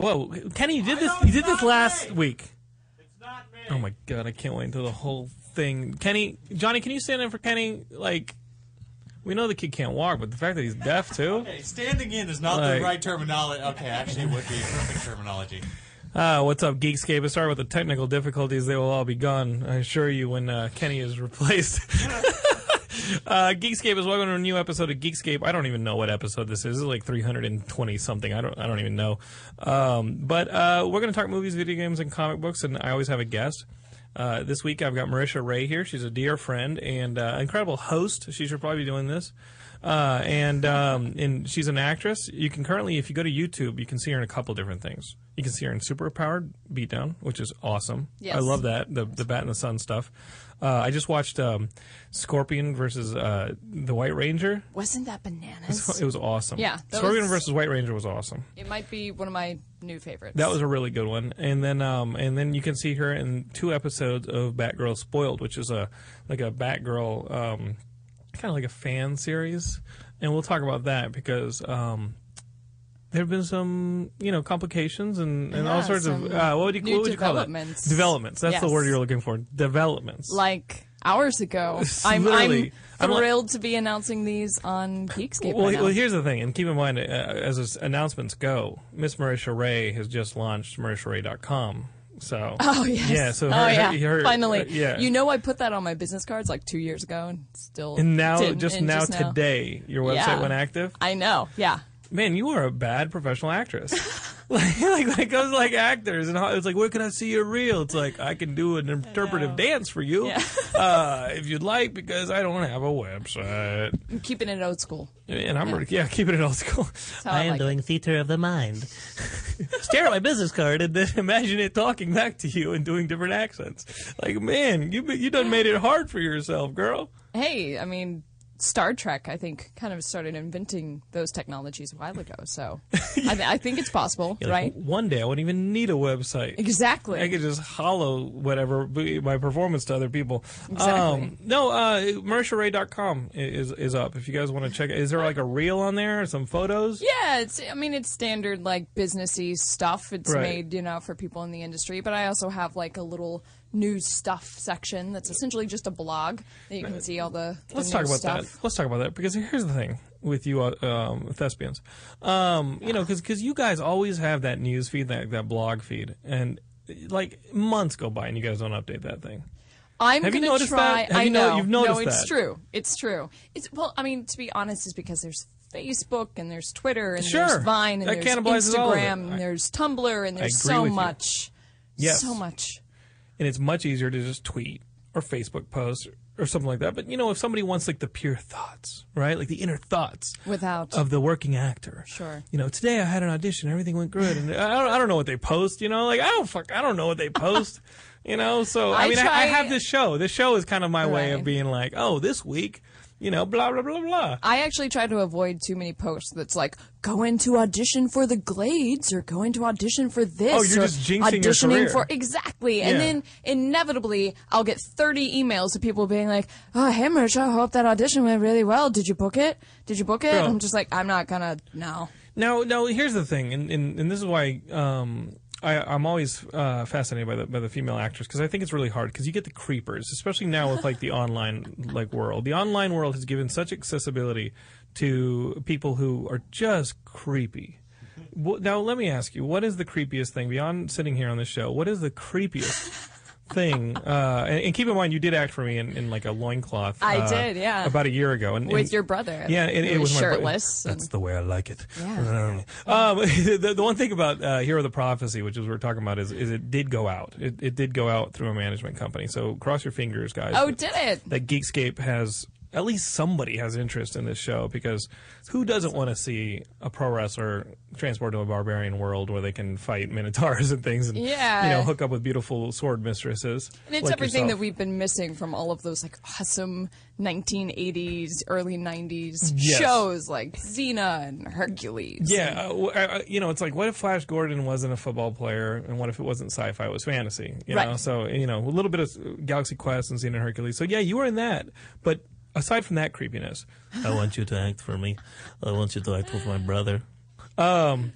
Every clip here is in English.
Whoa, Kenny, you did this. You did this last week. Oh my god, I can't wait until the whole thing. Kenny, Johnny, can you stand in for Kenny? Like, we know the kid can't walk, but the fact that he's deaf too. Okay, standing in is not Like- the right terminology. Okay, actually, it would be perfect terminology. Uh, what's up, Geekscape? Sorry about the technical difficulties. They will all be gone, I assure you, when uh, Kenny is replaced. uh, Geekscape is welcome to a new episode of Geekscape. I don't even know what episode this is. It's like 320 something. I don't. I don't even know. Um, but uh, we're going to talk movies, video games, and comic books. And I always have a guest. Uh, this week I've got Marisha Ray here. She's a dear friend and uh, incredible host. She should probably be doing this. Uh, and um, and she's an actress. You can currently, if you go to YouTube, you can see her in a couple different things. You can see her in Superpowered Beatdown, which is awesome. Yes. I love that the the Bat in the Sun stuff. Uh, I just watched um, Scorpion versus uh, the White Ranger. Wasn't that bananas? It was awesome. Yeah, Scorpion was- versus White Ranger was awesome. It might be one of my new favorites. That was a really good one. And then um and then you can see her in two episodes of Batgirl Spoiled, which is a like a Batgirl um kind of like a fan series. And we'll talk about that because um there have been some, you know, complications and, and all sorts of uh, what would you what would you call that? developments. That's the word you're looking for. Developments. like hours ago. I'm, I'm I'm like- thrilled to be announcing these on Geekscape. Well, right well, here's the thing, and keep in mind, uh, as announcements go, Miss Marisha Ray has just launched MarishaRay.com. So, Oh yes. yeah. So, oh her, yeah. her- her- Finally. uh, yeah. You know, I put that on my business cards like two years ago, and still. And now, just now, just now. today, your website Yeah. went active. I know. Yeah. Man, you are a bad professional actress. like, like when it comes to like actors, and how- it's like, where can I see your reel? It's like I can do an interpretive dance for you, Yeah. uh, if you'd like, because I don't have a website. I'm keeping it old school. And I'm yeah, yeah keeping it old school. That's how I, like it. theater of the mind. Stare at my business card and then imagine it talking back to you and doing different accents. Like, man, you you done made it hard for yourself, girl. Hey, I mean, Star Trek, I think, kind of started inventing those technologies a while ago. So I, th- I think it's possible, You're like, right? One day I wouldn't even need a website. Exactly. I could just hollow whatever be my performance to other people. Exactly. Um, no, uh, MarishaRay.com is is up. If you guys want to check it, is there like a reel on there or some photos? Yeah, it's. I mean, it's standard like businessy stuff. It's Right. made, you know, for people in the industry. But I also have like a little news stuff section that's essentially just a blog that you can see all the. the Let's talk about stuff. that. Let's talk about that because here's the thing with you uh, um, thespians, um, you know, because you guys always have that news feed, that that blog feed, and like months go by and you guys don't update that thing. I'm Have gonna try. I you know- know. you've noticed no, it's that? true. It's true. It's well. I mean, to be honest, is because there's Facebook and there's Twitter and Sure. there's Vine and That there's. Instagram I- and there's Tumblr and there's so you. much. Yes. So much. And it's much easier to just tweet or Facebook post or something like that. But you know, if somebody wants like the pure thoughts, right, like the inner thoughts Without. of the working actor, Sure. You know, today I had an audition, everything went good, and I don't, I don't know what they post. You know, like I don't fuck, I don't know what they post. you know, so I, I mean, I, I have this show. This show is kind of my way of being like, oh, this week, you know, blah blah blah blah. I actually try to avoid too many posts that's like go into audition for the Glades or go into audition for this. Oh, you're just jinxing your auditioning career. for exactly, Yeah. and then inevitably I'll get 30 emails of people being like, "Oh, hey, Marisha, I hope that audition went really well. Did you book it? Did you book it?" Girl. I'm just like, I'm not gonna. No. Now, now here's the thing, and, and, and this is why um, I, I'm always uh, fascinated by the by the female actors because I think it's really hard because you get the creepers, especially now with like the online like world. The online world has given such accessibility to people who are just creepy. Now, let me ask you, what is the creepiest thing beyond sitting here on this show? What is the creepiest thing. Uh, and, and keep in mind, you did act for me in, in like a loincloth. I uh, did, yeah. about a year ago, and with and- your brother. Yeah, it, it was my shirtless. That's the way I like it. Yeah. Um, the, the one thing about uh, Hero of the Prophecy, which is what we're talking about, is, is it did go out. It, it did go out through a management company. So cross your fingers, guys. oh, that- did it? that Geekscape has at least somebody has interest in this show because who doesn't want to see a pro wrestler transported to a barbarian world where they can fight minotaurs and things and Yeah. you know hook up with beautiful sword mistresses And it's like everything yourself. that we've been missing from all of those like awesome 1980s, early 90s Yes. shows like Xena and Hercules. yeah, uh, w- uh, uh, you know, it's like, what if Flash Gordon wasn't a football player, and what if it wasn't sci-fi? It was fantasy, you Right. know. So you know, a little bit of Galaxy Quest and Xena and Hercules. So yeah, you were in that, but aside from that creepiness, I want you to act for me. I want you to act with my brother. Um,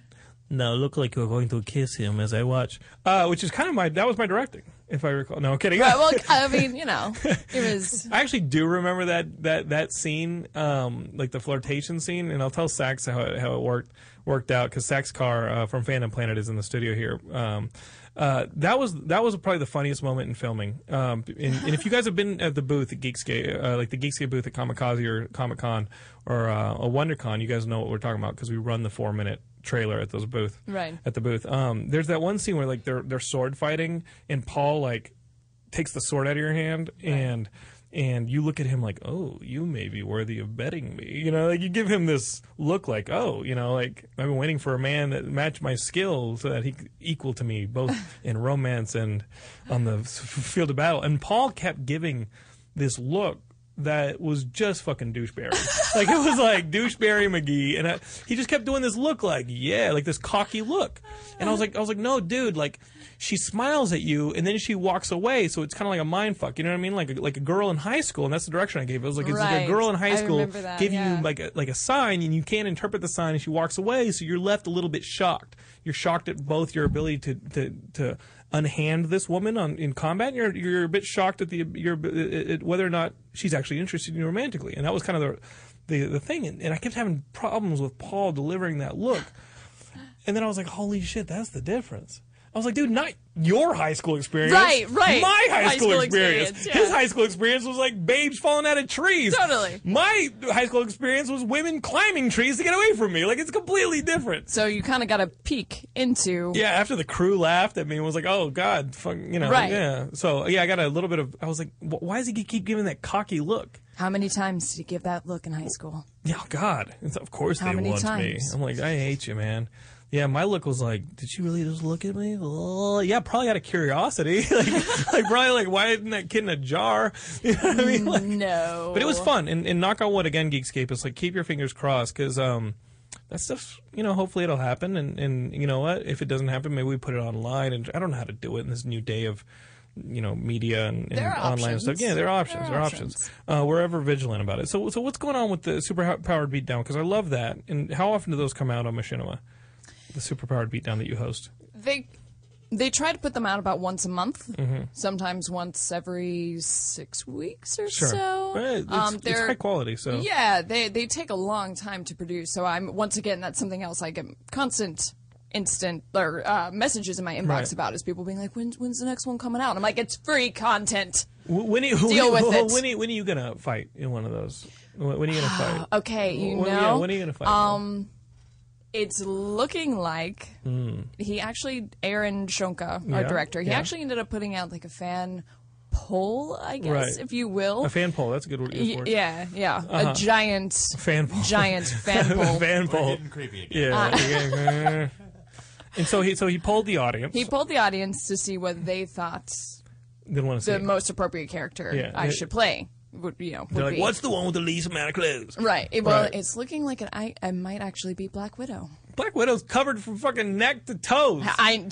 now look like you're going to kiss him as I watch, uh, which is kind of my that was my directing, if I recall. No, I'm kidding. Right, well, I mean, you know, it was. I actually do remember that that that scene, um, like the flirtation scene, and I'll tell Sax how it, how it worked worked out because Sax Carr uh, from Phantom Planet is in the studio here. Um, uh, that was that was probably the funniest moment in filming. Um, and, and if you guys have been at the booth at Geekscape, uh, like the Geekscape booth at Comikaze or Comic Con or uh, a WonderCon, you guys know what we're talking about because we run the four minute trailer at those booth Right. at the booth. Um, there's that one scene where like they're they're sword fighting and Paul like takes the sword out of your hand and and you look at him like, oh, you may be worthy of betting me. You know, like you give him this look like, oh, you know, like I've been waiting for a man that matched my skill so that he equal to me both in romance and on the field of battle. And Paul kept giving this look that was just fucking doucheberry. like it was like doucheberry McGee, and I, he just kept doing this look, like yeah, like this cocky look. And I was like, I was like, no, dude, like she smiles at you and then she walks away, so it's kind of like a mind fuck. You know what I mean? Like a, like a girl in high school, and that's the direction I gave. it. It was like it's like a girl in high school that, give yeah. you like a, like a sign, and you can't interpret the sign, and she walks away, so you're left a little bit shocked. You're shocked at both your ability to to to unhand this woman on in combat. And you're you're a bit shocked at the your uh, uh, at whether or not she's actually interested in you romantically, and that was kind of the the, the thing. And, and I kept having problems with Paul delivering that look, and then I was like, holy shit, that's the difference. I was like, dude, not your high school experience. Right, right. My high, High school, school experience. experience, yeah. His high school experience was like babes falling out of trees. Totally. My high school experience was women climbing trees to get away from me. Like, it's completely different. So you kind of got a peek into. Yeah, after the crew laughed at me and was like, "Oh God, fuck," you know, Right. yeah. So yeah, I got a little bit of. I was like, "Why does he keep giving that cocky look?" How many times did you give that look in high school? Yeah, oh, God, of course How they many want me. times? I'm like, I hate you, man. Yeah, my look was like, did she really just look at me? Oh, yeah, probably out of curiosity. like, like probably like, why isn't that kid in a jar? You know what I mean? Like, No. but it was fun. And, and knock on wood again, Geekscape. It's like keep your fingers crossed because um, that stuff. You know, hopefully it'll happen. And and you know what? If it doesn't happen, maybe we put it online. And I don't know how to do it in this new day of. You know, media and, and online stuff. Yeah, there are options. There are options. options. Uh, we're ever vigilant about it. So, so what's going on with the super powered beatdown? Because I love that. And how often do those come out on Machinima? The super powered beatdown that you host. They they try to put them out about once a month. Mm-hmm. Sometimes once every six weeks or so. But it's, Um, they're- high quality. So Yeah, they they take a long time to produce. So I'm once again that's something else I get constant instant or uh, messages in my inbox Right. about is people being like, when's when's the next one coming out? I'm like, it's free content. When are you, Deal when, with it. When are, when are you gonna fight in one of those? When when are you gonna fight? Okay, you When- know. yeah, when are you gonna fight? Um, it's looking like Hmm. he actually Aaron Shonka, our Yeah, director, he yeah. actually ended up putting out like a fan poll, I guess, Right. if you will. a fan poll. That's a good word. Y- for yeah, yeah, Uh-huh. a giant, Fan poll. giant fan poll. fan We're poll. getting creepy again. Yeah. and so he so he polled the audience. He polled the audience to see what they thought Didn't want to the it. most appropriate character Yeah, I it- should play. Would you know? Would They're like, be. what's the one with the least amount of clothes? right? It- well, Right. it's looking like it. I, I might actually be Black Widow. Black Widow's covered from fucking neck to toes. I.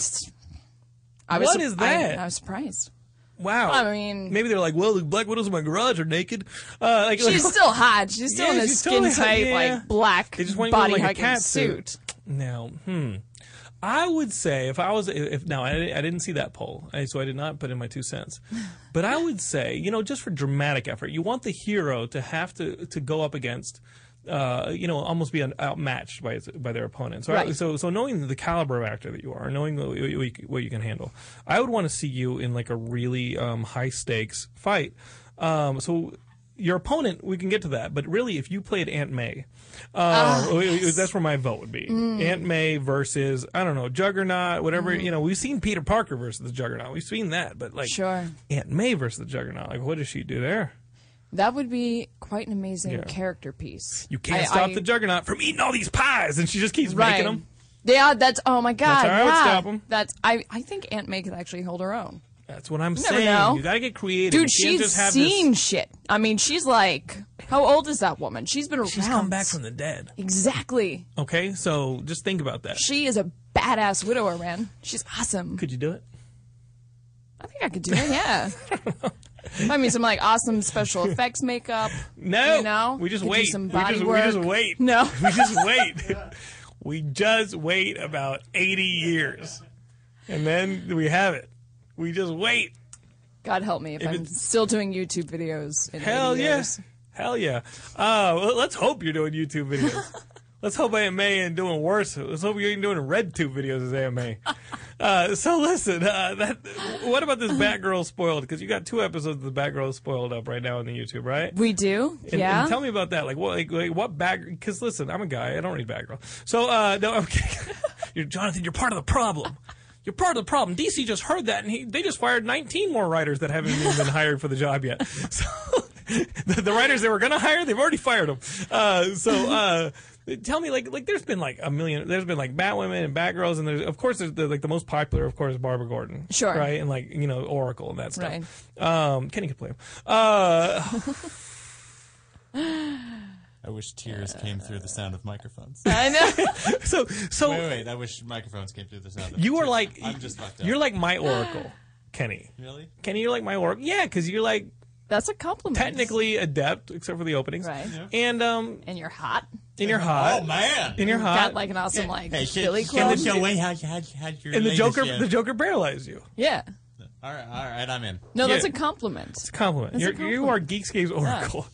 I was What is that? I, I was surprised. Wow. I mean- maybe they're like, well, the Black Widows in my garage are naked. Uh, like, She's still hot. She's still Yeah, in a she's skin totally hot, tight, yeah. like black They just want you to body look like a hugging cat suit. Now, hmm. I would say if I was if now I, I didn't see that poll, so I did not put in my two cents. But I would say, you know, just for dramatic effort, you want the hero to have to to go up against uh, you know, almost be outmatched by by their opponents. So, Right. so, so knowing the caliber of actor that you are, knowing what you, what you can handle, I would want to see you in like a really um, high stakes fight. Um, so your opponent, we can get to that, but really, if you played Aunt May, uh, ah, that's where my vote would be. Mm. Aunt May versus I don't know Juggernaut, whatever. Mm. You know, we've seen Peter Parker versus the Juggernaut. We've seen that, but like Sure. Aunt May versus the Juggernaut. Like, what does she do there? That would be quite an amazing Yeah. character piece. You can't I- stop I- the Juggernaut from eating all these pies, and she just keeps right. making them. Yeah, that's oh my god. how I would yeah. stop 'em. That's I I think Aunt May could actually hold her own. That's what I'm never saying. know. You got to get creative. Dude, she's seen This, shit. I mean, she's like, how old is that woman? She's been around. she's come back from the dead. Exactly. Okay, so just think about that. She is a badass widower, man. She's awesome. Could you do it? I think I could do it. Yeah. I mean, some like awesome special effects makeup. No, You know? we just Could wait. some we, just, work. we just wait. No. we just wait. we just wait about 80 years, and then we have it. We just wait. God help me if, I'm still doing YouTube videos. In Hell 80 yeah. Hell yeah. Uh, well, let's hope you're doing YouTube videos. let's hope Aunt May ain't doing worse. Let's hope you ain't doing red tube videos as Aunt May. Uh, so listen, uh, that, what about this Batgirl spoiled? Because you got two episodes of the Batgirl spoiled up right now on the YouTube, right? We do. And, yeah. and tell me about that. Like what? Like, like what Bat? Because listen, I'm a guy. I don't read Batgirl. So uh, no, okay. you're Jonathan. You're part of the problem. You're part of the problem. DC just heard that, and he, they just fired 19 more writers that haven't even been hired for the job yet. So the, the writers they were going to hire, they've already fired them. Uh, so uh, tell me, like, like there's been like a million. There's been like Batwomen and Batgirls, and there's of course there's the, like the most popular, of course, Barbara Gordon. Sure. Right, and like you know Oracle and that stuff. Right. Um, Kenny could play him. Uh, I wish tears came through the sound of microphones. I know. so so wait, wait, I wish microphones came through the sound of You are like I'm just fucked up. You're like my oracle, Kenny. really? Kenny, you're like my oracle. Yeah, because you're like That's a compliment. technically adept, except for the openings. Right. And um, And you're hot. in your hot, Oh man! in your Got hot, Got like an awesome like Hey, Billy shit, Club. Show way how you had, had your and the latest Joker, shit. the Joker paralyzed you. Yeah. All right, all right, I'm in. No, that's Yeah. a compliment. It's a compliment. That's You're, You are Geekscape's oracle.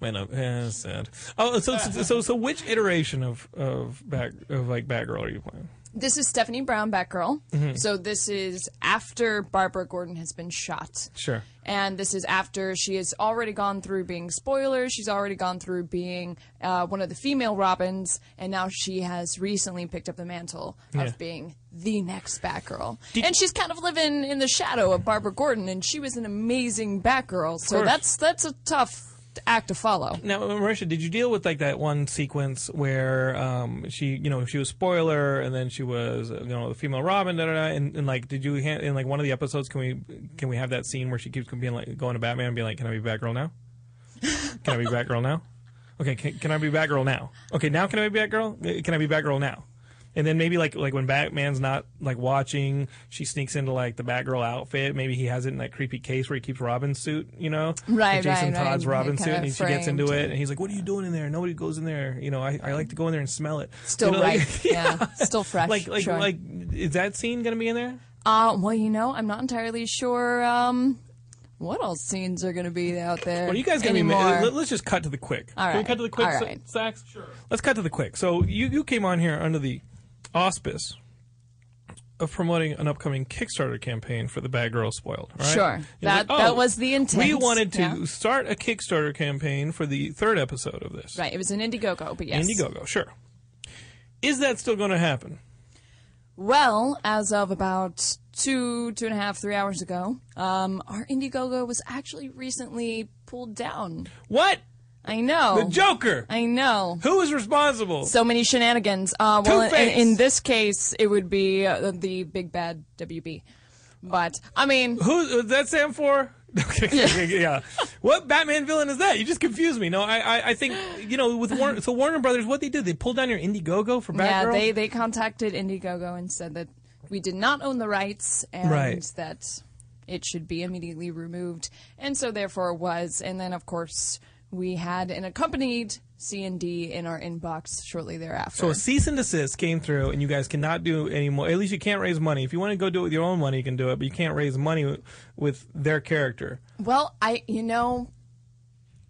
Man, I'm yeah, sad. Oh, so, so so so which iteration of of back of like Batgirl are you playing? This is Stephanie Brown, Batgirl. Mm-hmm. So this is after Barbara Gordon has been shot. Sure. And this is after she has already gone through being spoilers. She's already gone through being uh, one of the female Robins, and now she has recently picked up the mantle Yeah. of being the next Batgirl. Did- and she's kind of living in the shadow of Barbara Gordon, and she was an amazing Batgirl. So that's that's a tough act to follow. Now, Marisha, did you deal with like that one sequence where um, she, you know, she was spoiler, and then she was, you know, the female Robin, da, da, da, and, and like, did you ha- in like one of the episodes? Can we can we have that scene where she keeps being like going to Batman and being like, "Can I be Batgirl now? Can I be Batgirl now? Okay, can, can I be Batgirl now? Okay, now can I be Batgirl? Can I be Batgirl now?" And then maybe like like when Batman's not like watching, she sneaks into like the Batgirl outfit. Maybe he has it in that creepy case where he keeps Robin's suit, you know, Right, Like Jason right, right. Todd's Robin suit, and he, she gets into it, and he's like, "What are you doing in there? Nobody goes in there. You know, I, I like to go in there and smell it. Still You know, like- right. yeah. Still fresh. Like like sure. like is that scene gonna be in there? Uh, well, you know, I'm not entirely sure um, what all scenes are going to be out there. Well, you guys gonna anymore. be. Let, us just cut to the quick. All Can we cut to the quick, All Sa- right. Sax? Sure. Let's cut to the quick. So you you came on here under the auspice of promoting an upcoming Kickstarter campaign for the Batgirl Spoiled, right? Sure. That- like, that "Oh, was the intent, We wanted to yeah. start a Kickstarter campaign for the third episode of this. Right, it was an Indiegogo, but yes. Indiegogo, sure. Is that still going to happen? Well, as of about two, two and a half, three hours ago, um, our Indiegogo was actually recently pulled down. What? I know. The Joker. I know. Who is responsible? So many shenanigans. Uh, well, in, in this case, it would be uh, the big bad WB. But I mean, Who does that stand for? Okay, yeah. What Batman villain is that? You just confused me. No, I, I, I think you know with Warner. So Warner Brothers, what they did? They pulled down your Indiegogo for Batgirl. yeah, they they contacted Indiegogo and said that we did not own the rights and Right. that it should be immediately removed, and so therefore it was. And then of course we had an accompanied C and D in our inbox shortly thereafter. So a cease and desist came through, and you guys cannot do any more. At least you can't raise money. If you want to go do it with your own money, you can do it, but you can't raise money with, with their character. well, I you know.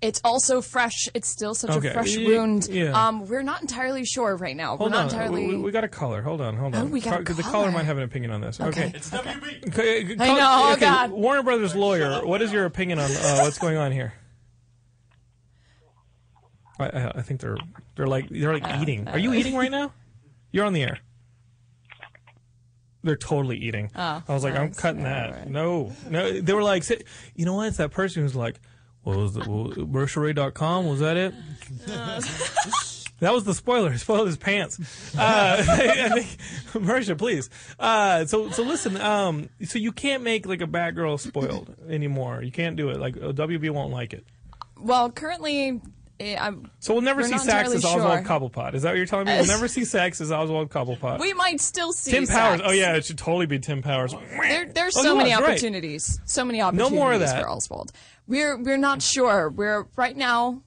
It's also fresh. It's still such Okay. a fresh Y- wound. yeah. Um, we're not entirely sure right now. Hold we're not on, entirely. we, we got a caller. Hold on, hold on. Oh, we got a Ca- The caller. caller might have an opinion on this. Okay. It's WB. Okay, I know, oh, God. Warner Brothers lawyer, what is your opinion on uh, what's going on here? I, I, think they're they're like they're like Uh, eating. Are you eating right now? You're on the air. They're totally eating. Oh, I was like, I'm cutting that. right. No, no. They were like, you know what? It's that person who's like, what was it? Merceray.com? Was that it? That was the spoiler. He spoiled his pants. Uh, I think, Marisha, please. Uh, so, so listen. Um, so you can't make like a Batgirl spoiled anymore. You can't do it. Like WB won't like it. well, currently, Eh, I'm, So we'll never see Sax as Oswald sure. Cobblepot. Is that what you're telling me? We'll never see Sax as Oswald Cobblepot. we might still see Tim Powers. sex. Oh yeah, it should totally be Tim Powers. There, there's Oh, so many was, right. opportunities. So many opportunities more of that. for Oswald. We're we're not sure. We're right now.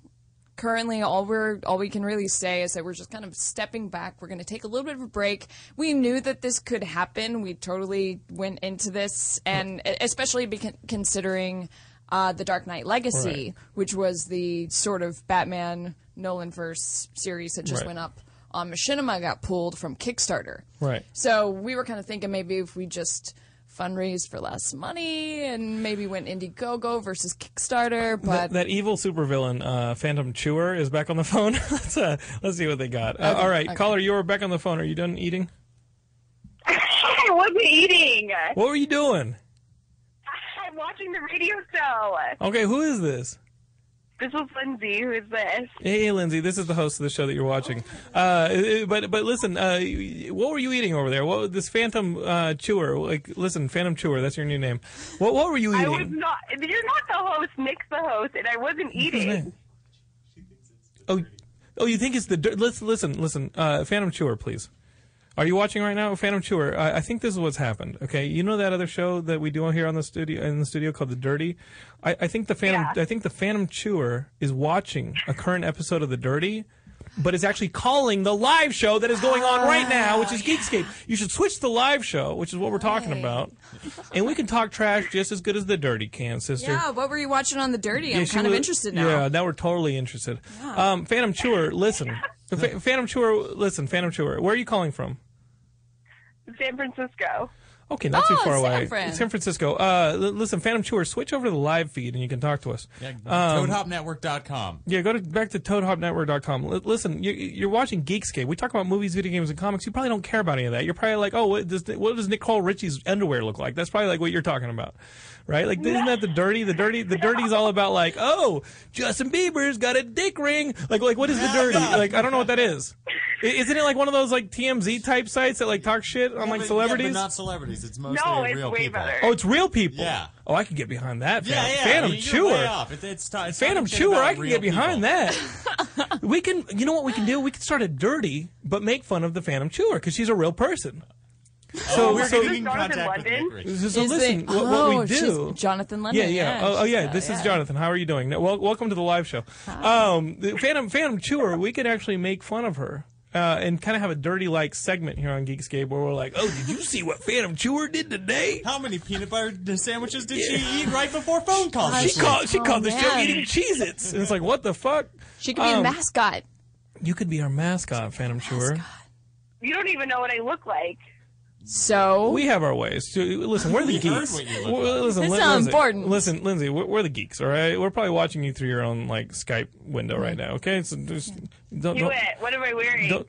Currently, all we're all we can really say is that we're just kind of stepping back. We're going to take a little bit of a break. We knew that this could happen. We totally went into this, and especially beca- considering uh, the Dark Knight Legacy, Right. which was the sort of Batman Nolan verse series that just Right. went up. Um, Machinima got pulled from Kickstarter. Right. So we were kind of thinking maybe if we just fundraised for less money and maybe went Indiegogo versus Kickstarter, but that evil supervillain, uh, Phantom Chewer, is back on the phone. let's, uh, let's see what they got. Uh, all right, okay. caller, you are back on the phone. Are you done eating? I wasn't eating. What were you doing? I'm watching the radio show. Okay, who is this? This is Lindsay. Who is this? Hey, Lindsay, this is the host of the show that you're watching. Uh, but but listen, uh, what were you eating over there? What this Phantom uh, Chewer? Like, listen, Phantom Chewer, that's your new name. What what were you eating? I was not. You're not the host. Nick's the host, and I wasn't eating. Oh, oh, you think it's the dirt? Let's listen, listen. Uh, Phantom Chewer, please. Are you watching right now, Phantom Chewer? I, I think this is what's happened. Okay, you know that other show that we do here on the studio in the studio called The Dirty. I, I think the Phantom. Yeah. I think the Phantom Chewer is watching a current episode of The Dirty. But is actually calling the live show that is going on right now, which is Geekscape. You should switch to the live show, which is what we're talking about, and we can talk trash just as good as the Dirty can, sister. yeah, what were you watching on the Dirty? I'm she kind of interested now. Yeah, now we're totally interested. Um, Phantom Chewer, listen. Ph- Phantom Chewer, listen. Phantom Chewer, where are you calling from? San Francisco. Okay, not Oh, too far San away. Fran. San Francisco. Uh, l- listen, Phantom Chewer, switch over to the live feed and you can talk to us. Yeah, Um, ToadHopNetwork.com. Yeah, go to back to ToadHopNetwork.com. L- listen, you, you're watching Geekscape. We talk about movies, video games, and comics. You probably don't care about any of that. You're probably like, oh, what does what does Nicole Richie's underwear look like? That's probably like what you're talking about, right? Like, isn't that the dirty? The dirty, the dirty's all about like, oh, Justin Bieber's got a dick ring. Like, like what is the dirty? Like, I don't know what that is. I- Isn't it like one of those like TMZ type sites that like talk shit on like But- celebrities? Yeah, but not celebrities. It's mostly No, it's real way people. better. oh, it's real people. Yeah. Oh, I can get behind that. Yeah, Phantom, yeah. Phantom you're Chewer. Way off. It, it's, ta- it's Phantom talking Chewer, I can get behind people. that. we can, you know what we can do? We can start a dirty, but make fun of the Phantom Chewer because she's a real person. So we're so- getting in contact with London? Nick Rich. So, so listen, the- what, what oh, we do. she's Jonathan yeah, London. yeah. Oh, oh, yeah. This uh, is yeah. Jonathan. How are you doing? Well, welcome to the live show. Um, the Phantom Phantom Chewer. We could actually make fun of her. Uh, and kind of have a dirty like segment here on Geekscape where we're like, "Oh, did you see what Phantom Chewer did today?" How many peanut butter sandwiches did she eat right before phone calls? She called. She Oh, called the show eating Cheez-Its. and it's like, what the fuck? She could be Um, a mascot. You could be our mascot, Phantom Chewer. You don't even know what I look like. So We have our ways. Listen, we're the geeks. what you look We're- like. Listen, It's Lin- not Lindsay, important. Listen, Lindsay, we're, we're the geeks. All right, we're probably watching you through your own like Skype window right now. Okay, so just don't. Do don't, it. What am I wearing? don't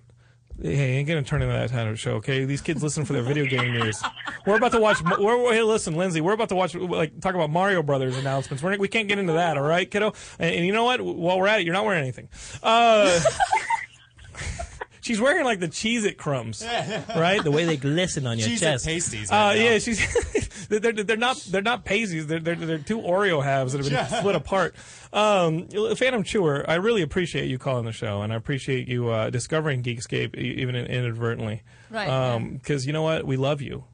Hey, ain't gonna turn into that kind of show, okay? These kids listen for their video game news. We're about to watch. We're, hey, listen, Lindsay, we're about to watch like talk about Mario Brothers announcements. We're, we can't get into that, all right, kiddo? And, and you know what? While we're at it, you're not wearing anything. Uh, she's wearing like the Cheez It crumbs, right? The way they glisten on your Cheez-It chest. pasties Uh, right now. yeah, she's they're, they're they're not they're not pasties. They're they're, they're two Oreo halves that have been split apart. Um, Phantom Chewer, I really appreciate you calling the show, and I appreciate you uh, discovering Geekscape e- even inadvertently. Right, Um, because you know what, we love you.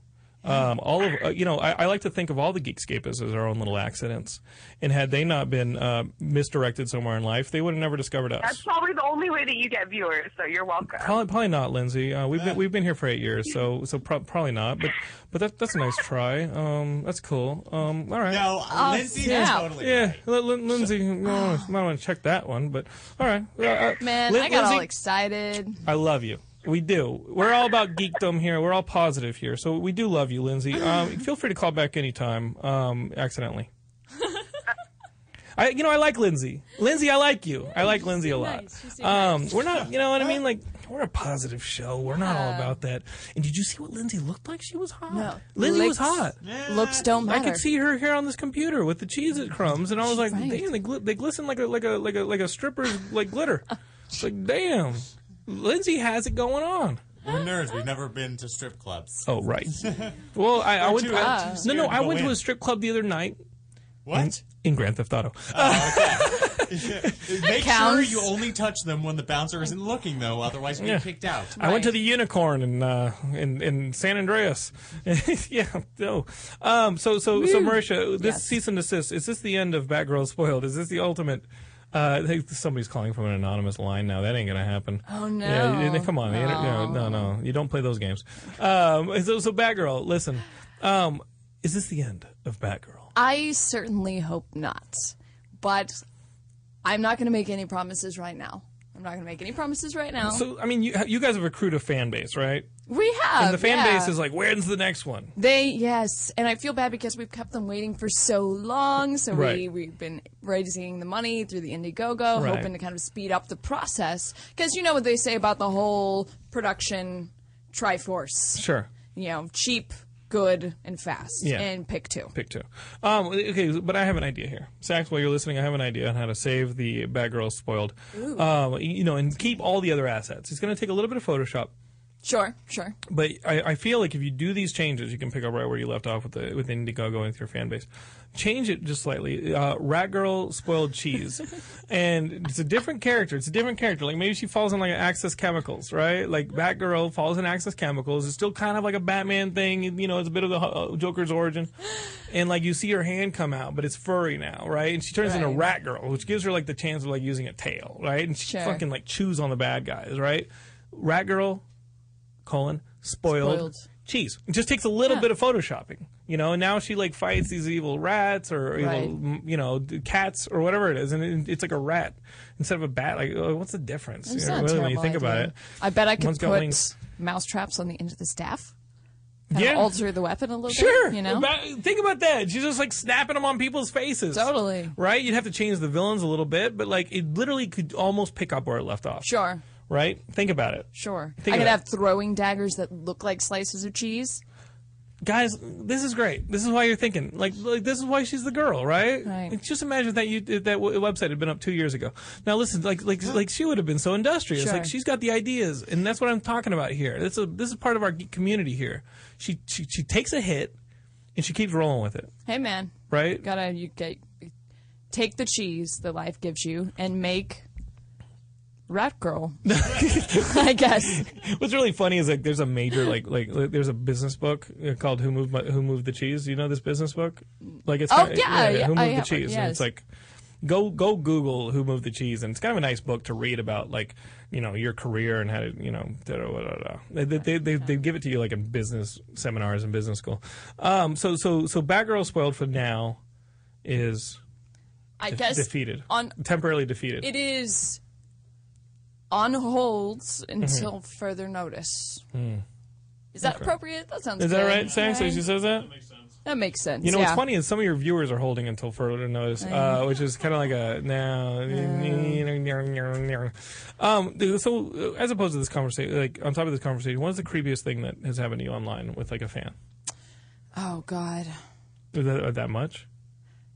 Um, all of uh, you know, I, I like to think of all the Geekscapists as our own little accidents, and had they not been uh, misdirected somewhere in life, they would have never discovered us. That's probably the only way that you get viewers, so you're welcome. Probably, probably not, Lindsay. Uh, we've been we've been here for eight years, so so pro- probably not. But but that, that's a nice try. Um, that's cool. Um, all right. No, Lindsay yeah. is totally Yeah, right. Lin- Lin- Lindsay, you know, might want to check that one, but all right. Uh, uh, Man, Lin- I got all excited. I love you. We do. We're all about geekdom here. We're all positive here, so we do love you, Lindsay. Um, feel free to call back anytime, um, accidentally. I, you know, I like Lindsay. Lindsay, I like you. I like Lindsay a lot. nice. She's so Um, we're not, you know what I mean? Like, we're a positive show. We're not all about that. And did you see what Lindsay looked like? She was hot. No. Lindsay was Looks- hot. Looks don't I matter. could see her here on this computer with the cheese it crumbs, and I was like, Right. damn, they, gl- they glisten like a like a like a like a stripper's like glitter. It's like, damn, Lindsay has it going on. We're nerds. We've never been to strip clubs. Oh right. well, I, I went. too- I- too no, no, to I go went to a strip club the other night What? in Grand Theft Auto. Make sure you only touch them when the bouncer isn't looking, though. Otherwise, you're Yeah. kicked out. I went to the Unicorn in uh, in in San Andreas. yeah, no. Um, so so so Marisha, this Yes. cease and desist. Is this the end of Batgirl spoiled? Is this the ultimate? Uh, I think somebody's calling from an anonymous line now. That ain't gonna happen. Oh, no. Yeah, come on, the inter- no, no, no. You don't play those games. Um, so so Batgirl, listen. Um, is this the end of Batgirl? I certainly hope not. But I'm not going to make any promises right now. I'm not going to make any promises right now. So I mean, you you guys have accrued a fan base, right? We have. And the fan yeah. base is like, when's the next one? They yes, and I feel bad because we've kept them waiting for so long. So we Right. we've been raising the money through the Indiegogo, Right. hoping to kind of speed up the process. Because you know what they say about the whole production triforce. Sure. You know, cheap, good, and fast. Yeah. And pick two. Pick two. Um, okay, but I have an idea here. Sax, while you're listening, I have an idea on how to save the bad Batgirl spoiled. Um, you know, and keep all the other assets. It's going to take a little bit of Photoshop, Sure, sure. but I, I feel like if you do these changes, you can pick up right where you left off with the with Indiegogo with your fan base. Change it just slightly. Uh, Rat Girl spoiled cheese, and it's a different character. It's a different character. Like maybe she falls in like Axis Chemicals, right? Like Batgirl falls in Axis Chemicals. It's still kind of like a Batman thing. You know, it's a bit of the uh, Joker's origin, and like you see her hand come out, but it's furry now, right? And she turns into Rat Girl, which gives her like the chance of like using a tail, right? And she Sure. fucking like chews on the bad guys, right? Rat Girl colon spoiled, Spoiled. cheese. It just takes a little Yeah. bit of photoshopping, you know. And now she like fights these evil rats or Right. evil, you know, cats or whatever it is, and it, it's like a rat instead of a bat. Like, uh, what's the difference? It's You know, really, when you think about it. I bet I could One's put mouse traps on the end of the staff. Yeah. alter the weapon a little Sure, bit. You know. About- think about that. She's just like snapping them on people's faces. Totally. Right? You'd have to change the villains a little bit, but like it literally could almost pick up where it left off. Sure. Right? Think about it. Sure. Think I could have throwing daggers that look like slices of cheese. guys, this is great. This is why you're thinking like, like this is why she's the girl, right? Right. Like, just imagine that you that w- website had been up two years ago. Now listen, like like like she would have been so industrious. Sure. Like she's got the ideas, and that's what I'm talking about here. This is this is part of our community here. She she she takes a hit, and she keeps rolling with it, Hey man, right? gotta you get take the cheese that life gives you and make rat girl. I guess. What's really funny is like there's a major like like like, there's a business book uh, called Who Moved My, Who Moved the Cheese. You know this business book? Like it's Oh, kinda- yeah, yeah, Who I Moved the have- Cheese? And it's like go go Google Who Moved the Cheese, and it's kind of a nice book to read about like you know your career and how to you know da, da, da, da, da. They, they, they, they give it to you like in business seminars and business school. Um, so so so Batgirl spoiled for now is I de- guess defeated, on temporarily defeated. it is on holds until further notice. Is that appropriate? That sounds Mm-hmm. is that right, Sam? So she says that. That makes sense. You know yeah. what's funny is some of your viewers are holding until further notice, uh, which is kind of like a now. Um, so as opposed to this conversation, like on top of this conversation, what is the creepiest thing that has happened to you online with like a fan? Oh God. Is that uh, that much?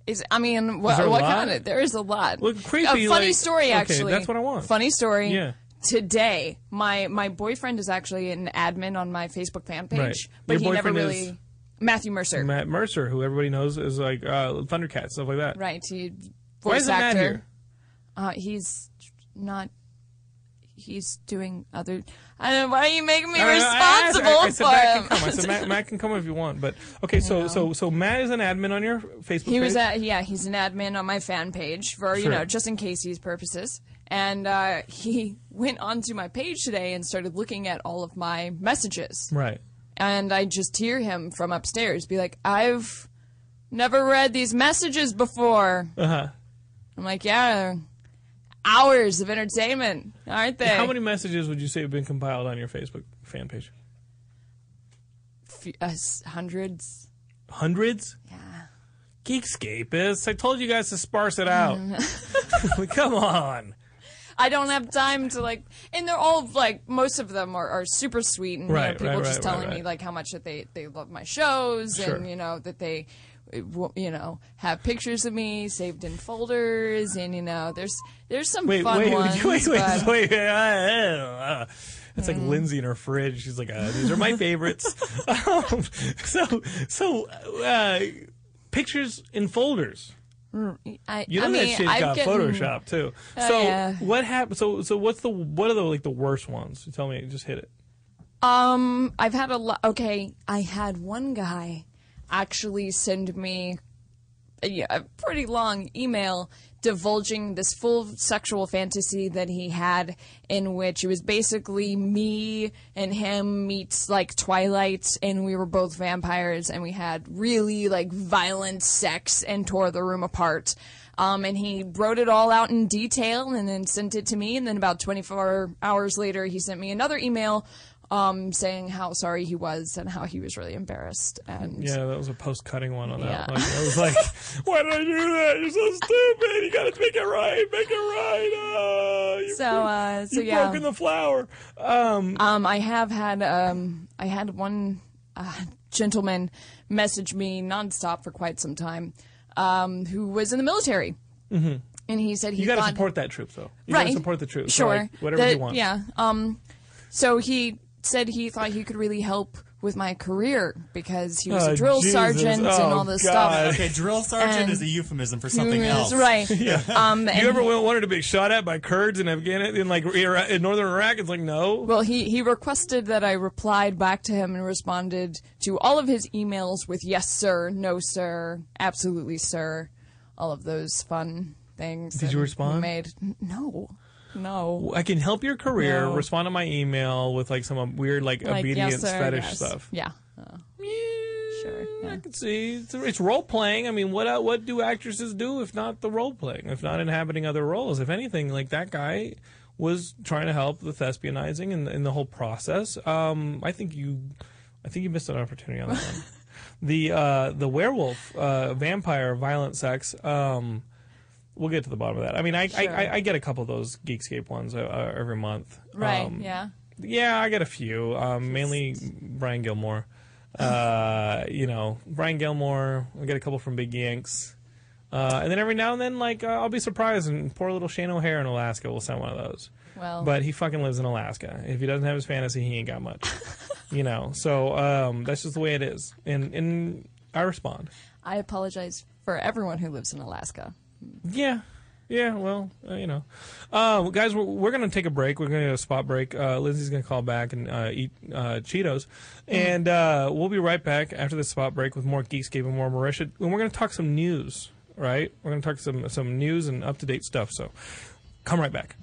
Is I mean, what, there what kind of? There is a lot. Well, creepy, A funny like- story, okay, actually. that's what I want. Funny story. Yeah. Today, my my boyfriend is actually an admin on my Facebook fan page, Right. but Your he never really. is- Matthew Mercer. Matt Mercer, who everybody knows is like uh, Thundercats, stuff like that. right. He voice Why isn't actor. Matt here? Uh, he's not. he's doing other. I don't. Why are you making me I- I- I responsible I, I said for Matt can come. I said Matt, Matt can come if you want. But okay, so so so Matt is an admin on your Facebook. He was page? at yeah, he's an admin on my fan page for you know just in case Casey's purposes. And uh, he went onto my page today and started looking at all of my messages. right. And I just hear him from upstairs be like, "I've never read these messages before." Uh huh. I'm like, "Yeah, hours of entertainment, aren't they?" How many messages would you say have been compiled on your Facebook fan page? F- uh, hundreds. Hundreds. Yeah. Geekscapists. I told you guys to sparse it out. Mm. Come on. I don't have time to like, and they're all like, most of them are, are super sweet, and you know, people right, just right, telling right, me like how much that they they love my shows, Sure. and you know that they, you know, have pictures of me saved in folders, and you know, there's there's some Wait, fun wait, ones, wait, wait, but- wait, wait. uh, It's Mm. like Lindsay in her fridge. She's like, uh, "These are my favorites." um, so, so uh, pictures in folders. I, You know I mean, that shit I've got gotten- Photoshop too. Oh, so yeah. what happened? So so what's the what are the like the worst ones? Tell me, just hit it. Um, I've had a lot. Okay, I had one guy actually send me a, a pretty long email divulging this full sexual fantasy that he had, in which it was basically me and him meets like Twilight, and we were both vampires, and we had really like violent sex and tore the room apart. Um, and he wrote it all out in detail and then sent it to me. And then about 24 hours later, he sent me another email um, saying how sorry he was and how he was really embarrassed. And Yeah, that was a post cutting one on that. Yeah. Like, I was like, "Why did I do that? You're so stupid. You got to make it right. Make it right." Uh, you, so, uh, so you've yeah. broken the flower. Um, Um, I have had um, I had one uh, gentleman message me nonstop for quite some time, um, who was in the military, mm-hmm. and he said he you got to support that troop, though. You right got to support the troops. So, Sure, like, whatever That- you want. Yeah. Um, so he said he thought he could really help with my career because he was Oh, a drill Jesus. sergeant and Oh, all this God. stuff. Okay, drill sergeant And- is a euphemism for something That's else. right. Um, You and ever wanted to be shot at by Kurds in Afghanistan, in like in northern Iraq? It's like no. Well, he, he requested that I replied back to him and responded to all of his emails with yes, sir, no, sir, absolutely, sir, all of those fun things. Did you respond? Made no, no. I can help your career. No. Respond to my email with like some uh, weird like, Like, obedience yes, sir, fetish yes. stuff. Yeah. Uh, sure. I can see it's, it's role playing. I mean, what uh, what do actresses do if not the role playing? If not inhabiting other roles? If anything, like that guy was trying to help the thespianizing and in the whole process. Um, I think you, I think you missed an opportunity on that one. The uh, the werewolf, uh, vampire, violent sex. Um, we'll get to the bottom of that. I mean, I I, Sure. I, I get a couple of those Geekscape ones uh, uh, every month. Right. Um, yeah. yeah, I get a few. Um, mainly Brian Gilmore. Uh, you know, Brian Gilmore. I get a couple from Big Yanks. Uh, and then every now and then, like, uh, I'll be surprised, and poor little Shane O'Hare in Alaska will send one of those. Well. But he fucking lives in Alaska. If he doesn't have his fantasy, he ain't got much. you know, so um, that's just the way it is. And and I respond. I apologize for everyone who lives in Alaska. Yeah. Yeah, well, uh, you know. Uh, guys, we're, we're going to take a break. We're going to get a spot break. Uh, Lindsay's going to call back and uh, eat uh, Cheetos. And uh, we'll be right back after the spot break with more Geekscape and more Marisha. And we're going to talk some news, right? We're going to talk some, some news and up to date stuff. So come right back.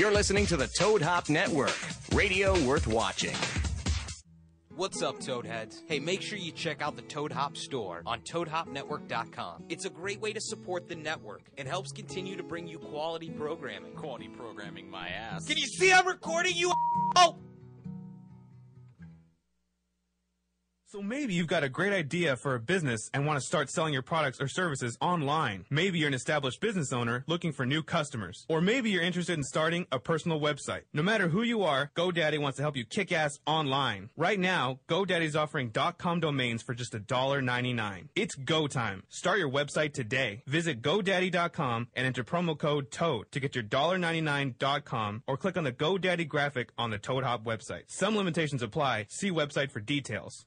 You're listening to the Toad Hop Network, radio worth watching. What's up, Toadheads? Hey, make sure you check out the Toad Hop store on ToadHopNetwork.com. It's a great way to support the network and helps continue to bring you quality programming. Quality programming, my ass. Can you see I'm recording you? Oh! So maybe you've got a great idea for a business and want to start selling your products or services online. Maybe you're an established business owner looking for new customers. Or maybe you're interested in starting a personal website. No matter who you are, GoDaddy wants to help you kick ass online. Right now, GoDaddy's offering .com domains for just $1.99. It's go time. Start your website today. Visit GoDaddy.com and enter promo code TOAD to get your $1.99.com or click on the GoDaddy graphic on the Toad Hop website. Some limitations apply. See website for details.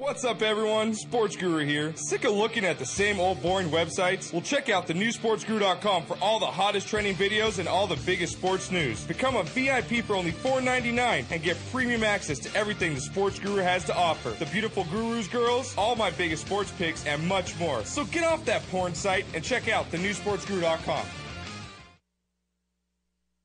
What's up, everyone? Sports Guru here. Sick of looking at the same old boring websites? Well, check out thenewsportsguru.com for all the hottest trending videos and all the biggest sports news. Become a VIP for only $4.99 and get premium access to everything the Sports Guru has to offer. The beautiful gurus girls, all my biggest sports picks, and much more. So get off that porn site and check out thenewsportsguru.com.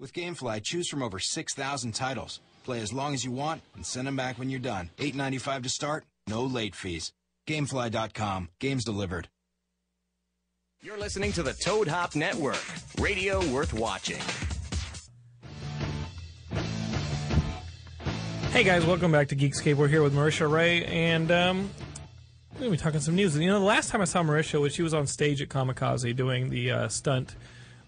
With GameFly, choose from over 6,000 titles. Play as long as you want and send them back when you're done. $8.95 to start, no late fees. Gamefly.com. Games delivered. You're listening to the Toad Hop Network, radio worth watching. Hey guys, welcome back to Geekscape. We're here with Marisha Ray, and um, we're gonna be talking some news. You know, the last time I saw Marisha was she was on stage at Comikaze doing the uh, stunt.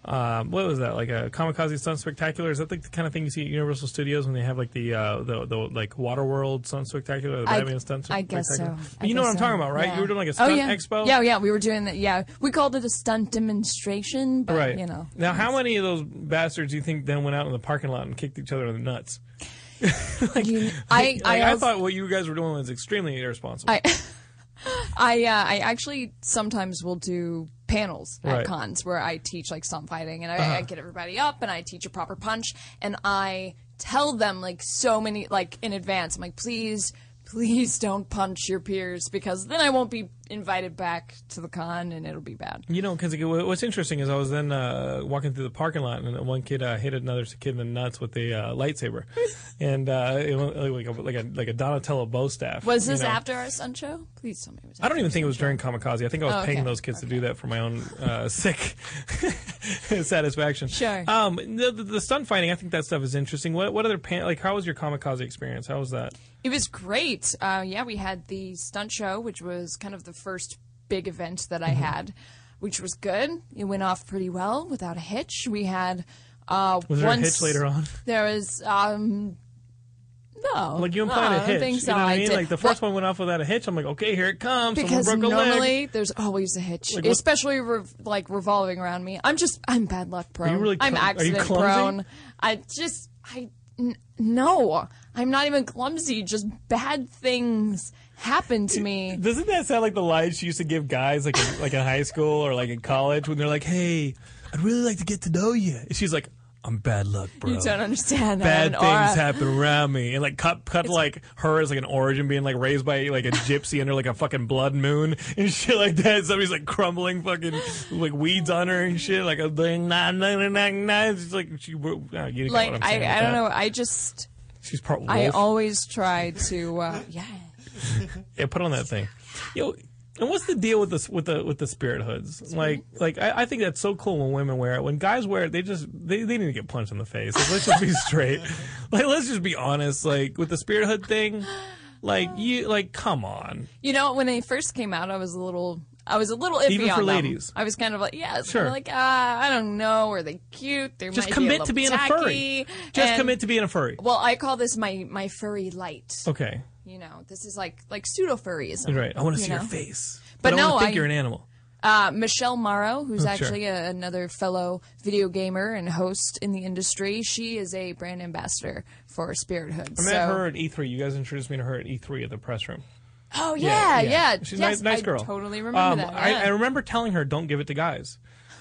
Um, what was that? Like a Comikaze sun spectacular? Is that like the kind of thing you see at Universal Studios when they have like the uh, the, the like Waterworld stunt spectacular, the I- Batman stunt I guess so. But I you know what I'm talking about, right? Yeah. You were doing like a oh, stunt yeah. expo. Yeah, yeah, we were doing that. Yeah, we called it a stunt demonstration, but right. you know, Now, how many of those bastards do you think then went out in the parking lot and kicked each other in the nuts? You- I- Like, I I also- thought what you guys were doing was extremely irresponsible. I, I, uh, I actually sometimes will do panels at Right. cons where I teach like stunt fighting, and I, Uh-huh. I get everybody up and I teach a proper punch, and I tell them like so many like in advance. I'm like, please. Please don't punch your peers because then I won't be invited back to the con and it'll be bad. You know, because what's interesting is I was then uh, walking through the parking lot and one kid uh, hit another kid in the nuts with a uh, lightsaber, and uh, it went like a like a like a Donatello bow staff. Was this know. after our sun show? Please tell me it was. I don't even think it was during Comikaze. I think I was Oh, paying those kids to do that for my own uh, sick satisfaction. Sure. Um, the, the, the stunt fighting, I think that stuff is interesting. What what other pan- like how was your Comikaze experience? How was that? It was great. Uh, yeah, we had the stunt show, which was kind of the first big event that I Mm-hmm. had, which was good. It went off pretty well without a hitch. We had. Uh, Was there a hitch later on? There was. Um, no. Like you no, implied I a don't hitch. think so. You know what I mean? did- Like the first one went off without a hitch. I'm like, okay, here it comes. because a leg. normally there's always a hitch, Like especially rev- like revolving around me. I'm just I'm bad luck prone. Really I'm clum- are you accident prone. I just I n- no, I'm not even clumsy. Just bad things happen to me. Doesn't that sound like the lines she used to give guys, like in, like in high school or like in college, when they're like, "Hey, I'd really like to get to know you," and she's like, "I'm bad luck, bro. You don't understand. Bad things aura. happen around me." And like cut, cut like her as like an origin being like raised by like a gypsy under like a fucking blood moon and shit like that. Somebody's like crumbling fucking like weeds on her and shit, like a thing. Nah, nah, nah, nah, nah. It's like she. Uh, you Like I, I don't that. know. I just She's part wolf. I always try to uh, yeah. Yeah, put on that thing. Yo, and what's the deal with this with the with the spirit hoods? Like, like I, I think that's so cool when women wear it. When guys wear it, they just they, they need to get punched in the face. Like, let's just be straight. Like, let's just be honest. Like with the spirit hood thing, like you like come on. You know, when they first came out, I was a little I was a little iffy Even on for them. ladies. I was kind of like, yeah, it's Sure. kind of like, ah, I don't know. Are they cute? They're Just might commit be a to being little a furry. Just And- commit to being a furry. Well, I call this my my furry light. Okay. You know, this is like like pseudo furryism. Right. I want to you see your face. But I no, to think I- you're an animal. Uh, Michelle Morrow, who's Oh, sure. actually a, another fellow video gamer and host in the industry, she is a brand ambassador for Spirit Hood. I so, met her at E3. You guys introduced me to her at E3 at the press room. Oh yeah, yeah. She's a yes, nice, nice I girl. totally remember Um, that. I. I remember telling her, "Don't give it to guys."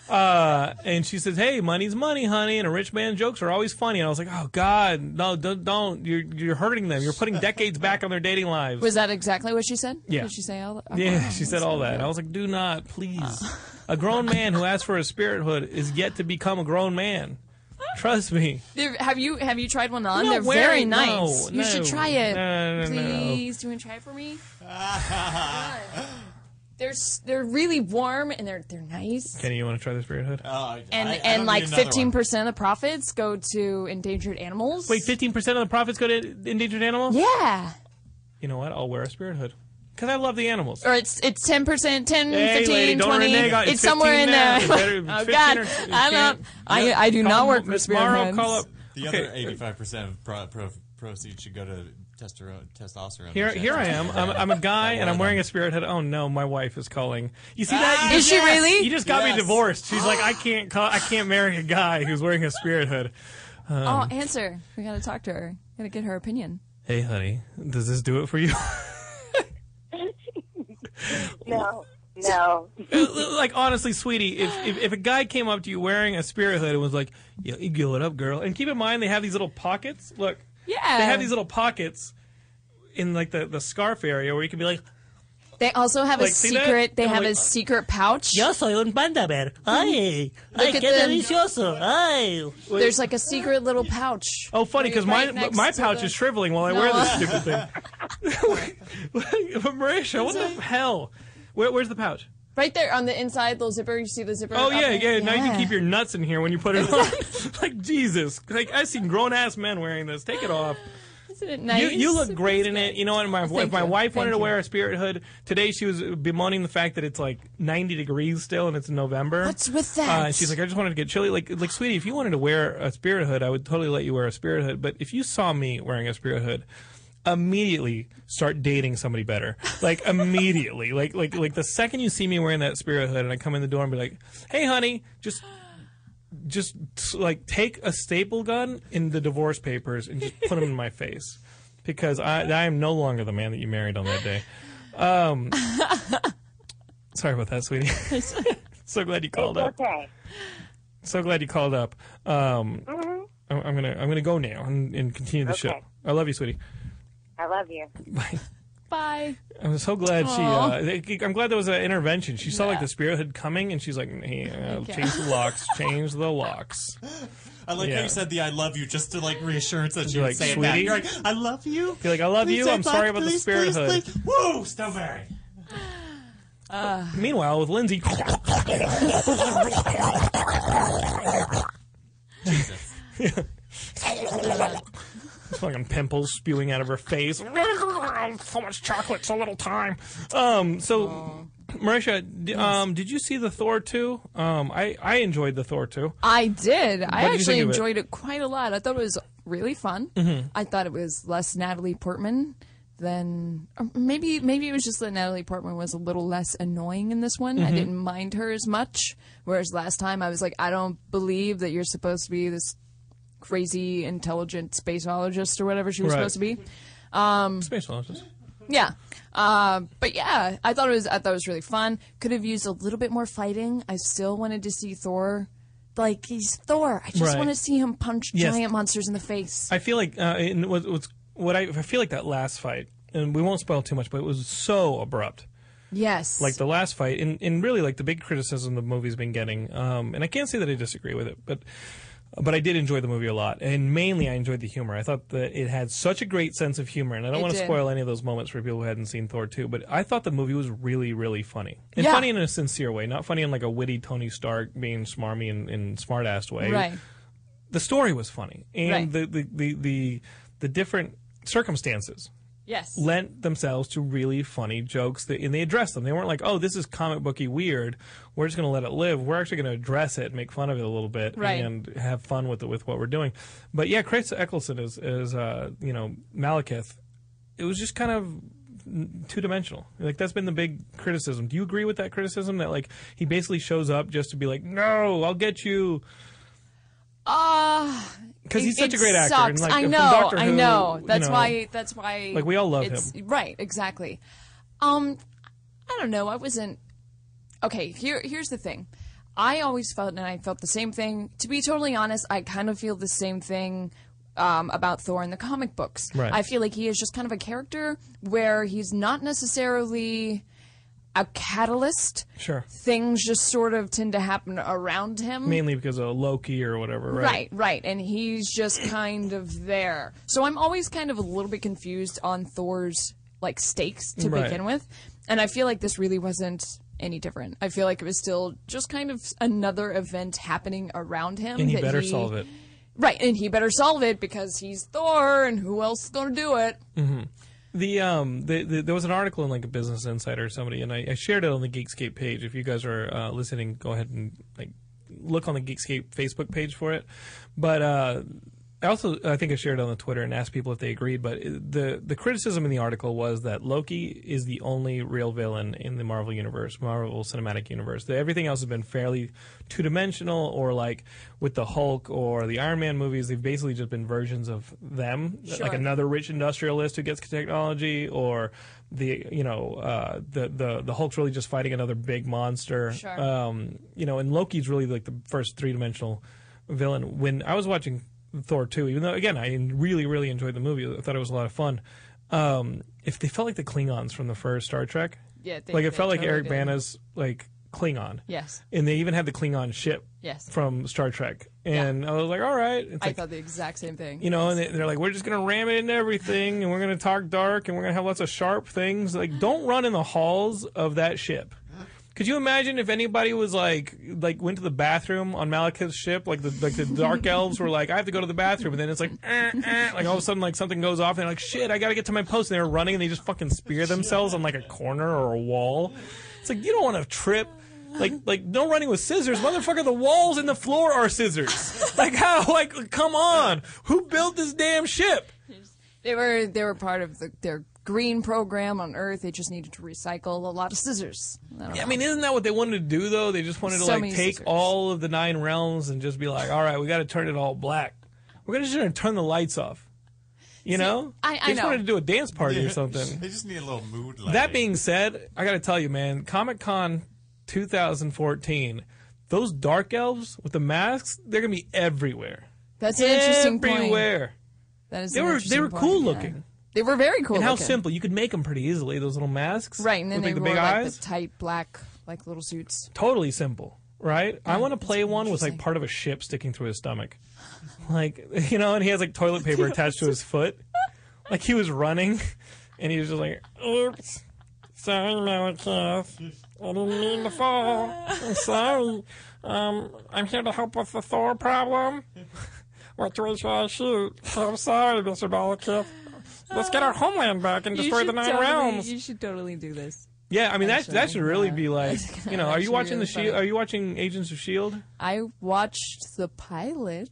Uh, and she says, "Hey, money's money, honey, and a rich man jokes are always funny." And I was like, "Oh God, no, don't, don't! You're you're hurting them. You're putting decades back on their dating lives." Was that exactly what she said? Yeah. Did she say all that? Oh, yeah, wow, she said all that. good. I was like, "Do not, please." A grown man who asks for a spirit hood is yet to become a grown man. Trust me. They're- have you have you tried one on? No, They're where- very no, nice. you no, should try it. no, no, no. Please, do you want to try it for me? they're s- they're really warm and they're they're nice. Kenny, you want to try this spirit hood? Oh, and and like fifteen percent of the profits go to endangered animals. Wait, fifteen percent of the profits go to endangered animals? Yeah. You know what? I'll wear a spirit hood because I love the animals. Or it's it's ten percent, 10, Hey, 15, lady, don't 20. renege on- it's, it's somewhere 15 in now. there. It's better- oh 15 God, or- I you don't. I Yeah. I do Call not work Miss for Spirit Morrow, Hoods. call up- The Okay. other eighty-five percent of pro, pro, proceeds should go to testero- testosterone. Here, here I am. I'm, I'm a guy, and I'm wearing a spirit head. Oh no, my wife is calling. You see that? You Is just- she really? You just got me divorced. She's like, I can't call. I can't marry a guy who's wearing a spirit hood. Um, oh, answer. We gotta talk to her. Gotta get her opinion. Hey, honey, does this do it for you? No, no. like honestly, sweetie, if, if if a guy came up to you wearing a spirit hood and was like, "Yo, you go it up, girl," and keep in mind they have these little pockets. Look, Yeah. they have these little pockets in like the the scarf area where you can be like, They also have Like, a see that? secret. They I'm have like, a uh, secret pouch. Yo soy un panda bear. Mm-hmm. Ay, Look ay, at qué them. delicioso. Ay. There's like a secret little pouch. "Oh, funny because Right my my pouch the- is shriveling while I wear this stupid thing." Marisha, what the hell? Where, where's the pouch? Right there on the inside, little zipper. You see the zipper? Oh up yeah, yeah. Now you can keep your nuts in here when you put it on. like Jesus, like I've seen grown ass men wearing this. Take it off. Isn't it nice? You, you look great in it. You know what? My, Thank if my you. wife wanted Thank to you. wear a spirit hood today, she was bemoaning the fact that it's like 90 degrees still and it's November. What's with that? Uh, and she's like, I just wanted to get chilly. Like, like, sweetie, if you wanted to wear a spirit hood, I would totally let you wear a spirit hood. But if you saw me wearing a spirit hood, immediately start dating somebody better. Like immediately. like, like, like the second you see me wearing that spirit hood and I come in the door and be like, Hey, honey, just. Just like take a staple gun in the divorce papers and just put them in my face, because I I am no longer the man that you married on that day. Um, sorry about that, sweetie. so glad you called up. Okay. So glad you called up. Um, I'm, I'm gonna I'm gonna go now and, and continue the show. I love you, sweetie. I love you. Bye. I'm so glad she. Uh, I'm glad there was an intervention. She saw like the spirit hood coming, and she's like, hey, uh, Okay. "Change the locks, change the locks." I like how Yeah. you said the "I love you" just to like reassurance that You're would like, say it back. "Sweetie?" You're like, "I love you." Be like, "I love Please you. say I'm it sorry back, about the please, spirit please, hood." please. Woo, Snowberry. Meanwhile, with Lindsay, Jesus. fucking pimples spewing out of her face. so much chocolate, so little time. Um, so, Marisha, d- um, did you see the Thor two? Um, I I enjoyed the Thor two. I did. did I you actually it? enjoyed it? quite a lot. I thought it was really fun. Mhm. I thought it was less Natalie Portman than maybe maybe it was just that Natalie Portman was a little less annoying in this one. I Mhm. didn't mind her as much. Whereas last time I was like, I don't believe that you're supposed to be this crazy intelligent spaceologist or whatever she was Right. supposed to be. Um, Spaceologist. yeah. Uh, but yeah, I thought it was I thought it was really fun. Could have used a little bit more fighting. I still wanted to see Thor. Like he's Thor. I just Right. want to see him punch Yes. giant monsters in the face. I feel like uh, what, what's what I, I feel like that last fight, and we won't spoil too much, but it was so abrupt. Yes. Like the last fight, and, and really like the big criticism the movie's been getting, um, and I can't say that I disagree with it, but but I did enjoy the movie a lot, and mainly I enjoyed the humor. I thought that it had such a great sense of humor, and I don't It want to did. spoil any of those moments for people who hadn't seen Thor 2, but I thought the movie was really, really funny. And Yeah. funny in a sincere way, not funny in like a witty Tony Stark being smarmy and, and smart-assed way. Right. The story was funny, and Right. the, the, the, the, the different circumstances Yes. lent themselves to really funny jokes that, and they addressed them. They weren't like, "Oh, this is comic booky weird. We're just going to let it live. We're actually going to address it, make fun of it a little bit, Right. and have fun with it with what we're doing." But yeah, Chris Eccleston is is uh, you know Malekith. It was just kind of two dimensional. Like that's been the big criticism. Do you agree with that criticism that like he basically shows up just to be like, "No, I'll get you." Uh 'Cause he's such a great actor, and, like, I know, I know. you That's know, why. That's why. like, we all love it's- him. Right. Exactly. Um, I don't know. I wasn't. Okay. Here. Here's the thing. I always felt, and I felt the same thing. To be totally honest, I kind of feel the same thing. Um, about Thor in the comic books. Right. I feel like he is just kind of a character where he's not necessarily a catalyst. Sure. Things just sort of tend to happen around him. Mainly because of Loki or whatever, right? Right, right. And he's just kind of there. So I'm always kind of a little bit confused on Thor's like stakes to Right. begin with. And I feel like this really wasn't any different. I feel like it was still just kind of another event happening around him. And he better solve it. Right, and he better solve it because he's Thor and who else is going to do it? hmm The um the, the, there was an article in like a Business Insider or somebody, and I, I shared it on the Geekscape page. If you guys are uh, listening, go ahead and like look on the Geekscape Facebook page for it. But uh, I also I think I shared it on the Twitter and asked people if they agreed. But the the criticism in the article was that Loki is the only real villain in the Marvel universe, Marvel Cinematic Universe. That everything else has been fairly two dimensional, or like with the Hulk or the Iron Man movies, they've basically just been versions of them, Sure. like another rich industrialist who gets technology, or the you know uh, the the the Hulk's really just fighting another big monster. Sure. Um, you know, and Loki's really like the first three dimensional villain. When I was watching Thor 2, even though, again, I really, really enjoyed the movie, I thought it was a lot of fun. Um, if they felt like the Klingons from the first Star Trek, Yeah, they- like it felt like totally Eric did. Bana's like Klingon. Yes. And they even had the Klingon ship Yes. from Star Trek. And I was like, all right. It's I like, thought the exact same thing. you know, and they- they're like, we're just gonna ram it into everything, and we're gonna talk dark, and we're gonna have lots of sharp things. Like, don't run in the halls of that ship. Could you imagine if anybody was like, like went to the bathroom on Malekith's ship, like the like the dark elves were like, I have to go to the bathroom, and then it's like, eh, eh, like all of a sudden like something goes off, and they're like, shit, I gotta get to my post, and they're running, and they just fucking spear themselves on like a corner or a wall. It's like you don't want to trip. Like, like no running with scissors, motherfucker. The walls and the floor are scissors. like how? Like, come on. Who built this damn ship? They were they were part of the, their green program on Earth. They just needed to recycle a lot of scissors. I Yeah, I mean, isn't that what they wanted to do though? They just wanted to So like take scissors. all of the nine realms and just be like, all right, we got to turn it all black. We're gonna just turn the lights off. You know, I- I they just know. wanted to do a dance party or something. They just need a little mood lighting. That being said, I got to tell you, man, Comic Con 2014, those dark elves with the masks, they're gonna be everywhere. That's an interesting point. everywhere. That is They an were they were point, cool yeah. looking. They were very cool. and how looking. simple. You could make them pretty easily. Those little masks, Right, and then with, they like, the wore big like eyes. the tight black like little suits. totally simple, right? I want to play one with like part of a ship sticking through his stomach, like you know, and he has like toilet paper attached to his foot, like he was running, and he was just like, "Oops, sorry, Malekith, I didn't mean to fall. I'm sorry. Um, I'm here to help with the Thor problem. What should I shoot? I'm sorry, Mr. Malekith. Let's get our homeland back and destroy the nine totally- realms. You should totally do this. Yeah, I mean that that should really yeah. be like you know. Are you watching really the Shield? Are you watching Agents of Shield? I watched the pilot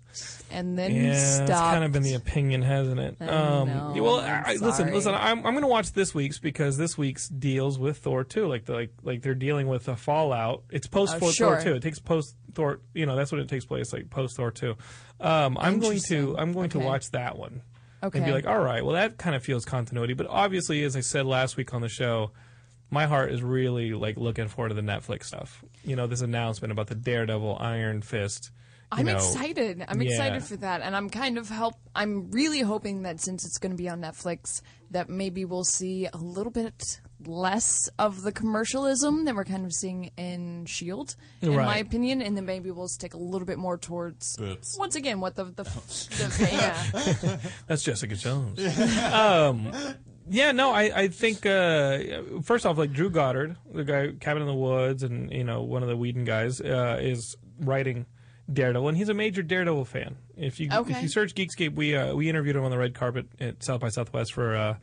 and then yeah, stopped. it's kind of been the opinion, hasn't it? I um, know, well, I'm I, I- listen, listen. I'm I'm going to watch this week's because this week's deals with Thor too. Like the, like like they're dealing with a fallout. It's post Oh, Thor sure. two. It takes post Thor. You know, that's when it takes place. Like post Thor two. Um, I'm going to I'm going to watch that one. And be like, all right, well, that kind of feels continuity. But obviously, as I said last week on the show, my heart is really like looking forward to the Netflix stuff. You know, this announcement about the Daredevil Iron Fist. I'm know, excited. I'm yeah. excited for that, and I'm kind of help. I'm really hoping that since it's going to be on Netflix, that maybe we'll see a little bit less of the commercialism that we're kind of seeing in Shield, in my opinion, and then maybe we'll stick a little bit more towards Boobs. once again what the the, the yeah. That's Jessica Jones. um, yeah, no, I, I think uh, first off, like Drew Goddard, the guy Cabin in the Woods, and you know one of the Whedon guys, uh, is writing Daredevil, and he's a major Daredevil fan. If you if you search Geekscape, we uh, we interviewed him on the red carpet at South by Southwest for uh,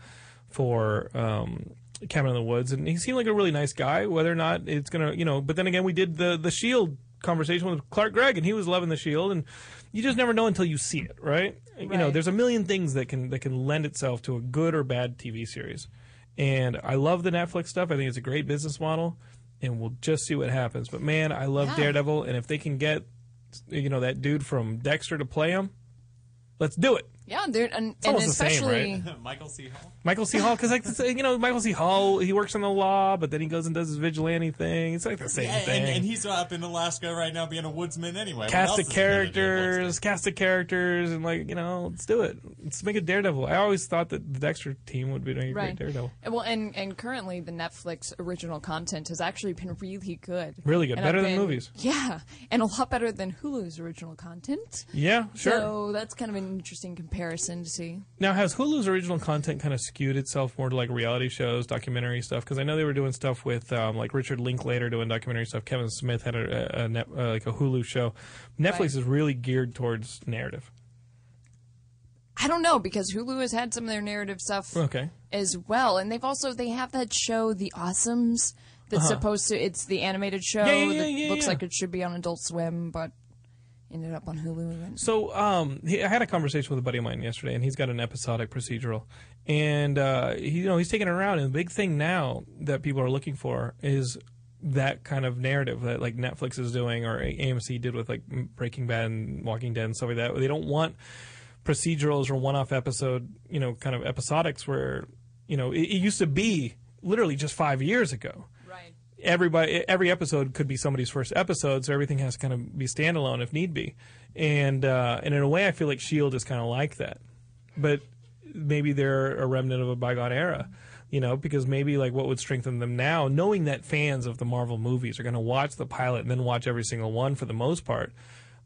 for um, Cabin in the Woods, and he seemed like a really nice guy. Whether or not it's gonna, you know, but then again, we did the the Shield conversation with Clark Gregg, and he was loving the Shield, and you just never know until you see it, right? You know, there's a million things that can that can lend itself to a good or bad TV series, and I love the Netflix stuff. I think it's a great business model, and we'll just see what happens. But man, I love Yeah. Daredevil, and if they can get, you know, that dude from Dexter to play him, let's do it. Yeah, they're, and, It's and almost the same, especially right? Michael C. Hall. Michael C. Hall, because like you know, Michael C. Hall, he works on the law, but then he goes and does his vigilante thing. It's like the same Yeah, thing. and, and he's up in Alaska right now being a woodsman anyway. Cast else the is he gonna do? characters, cast the characters, and like you know, let's do it. Let's make a Daredevil. I always thought that the Dexter team would be doing a right. great Daredevil. And Well, and and currently the Netflix original content has actually been really good. Really good. And Better I've than been- movies. Yeah, and a lot better than Hulu's original content. Yeah, sure. So that's kind of an interesting comparison to see. Now, has Hulu's original content kind of skewed itself more to like reality shows, documentary stuff? Because I know they were doing stuff with um, like Richard Linklater doing documentary stuff. Kevin Smith had a, a, a net, uh, like a Hulu show. Netflix Right. is really geared towards narrative. I don't know because Hulu has had some of their narrative stuff Okay. as well, and they've also they have that show The Awesomes that's Uh-huh. supposed to it's the animated show Yeah, yeah, yeah, that looks like it should be on Adult Swim, but ended up on Hulu. And So um, I had a conversation with a buddy of mine yesterday, and he's got an episodic procedural, and uh, he, you know he's taking it around. And the big thing now that people are looking for is that kind of narrative that like Netflix is doing or AMC did with like Breaking Bad and Walking Dead and stuff like that. They don't want procedurals or one-off episode, you know, kind of episodics where you know it, it used to be literally just five years ago everybody every episode could be somebody's first episode, so everything has to kind of be standalone if need be. And uh, and in a way, I feel like Shield is kind of like that, but maybe they're a remnant of a bygone era. You know, because maybe like what would strengthen them now, knowing that fans of the Marvel movies are going to watch the pilot and then watch every single one for the most part.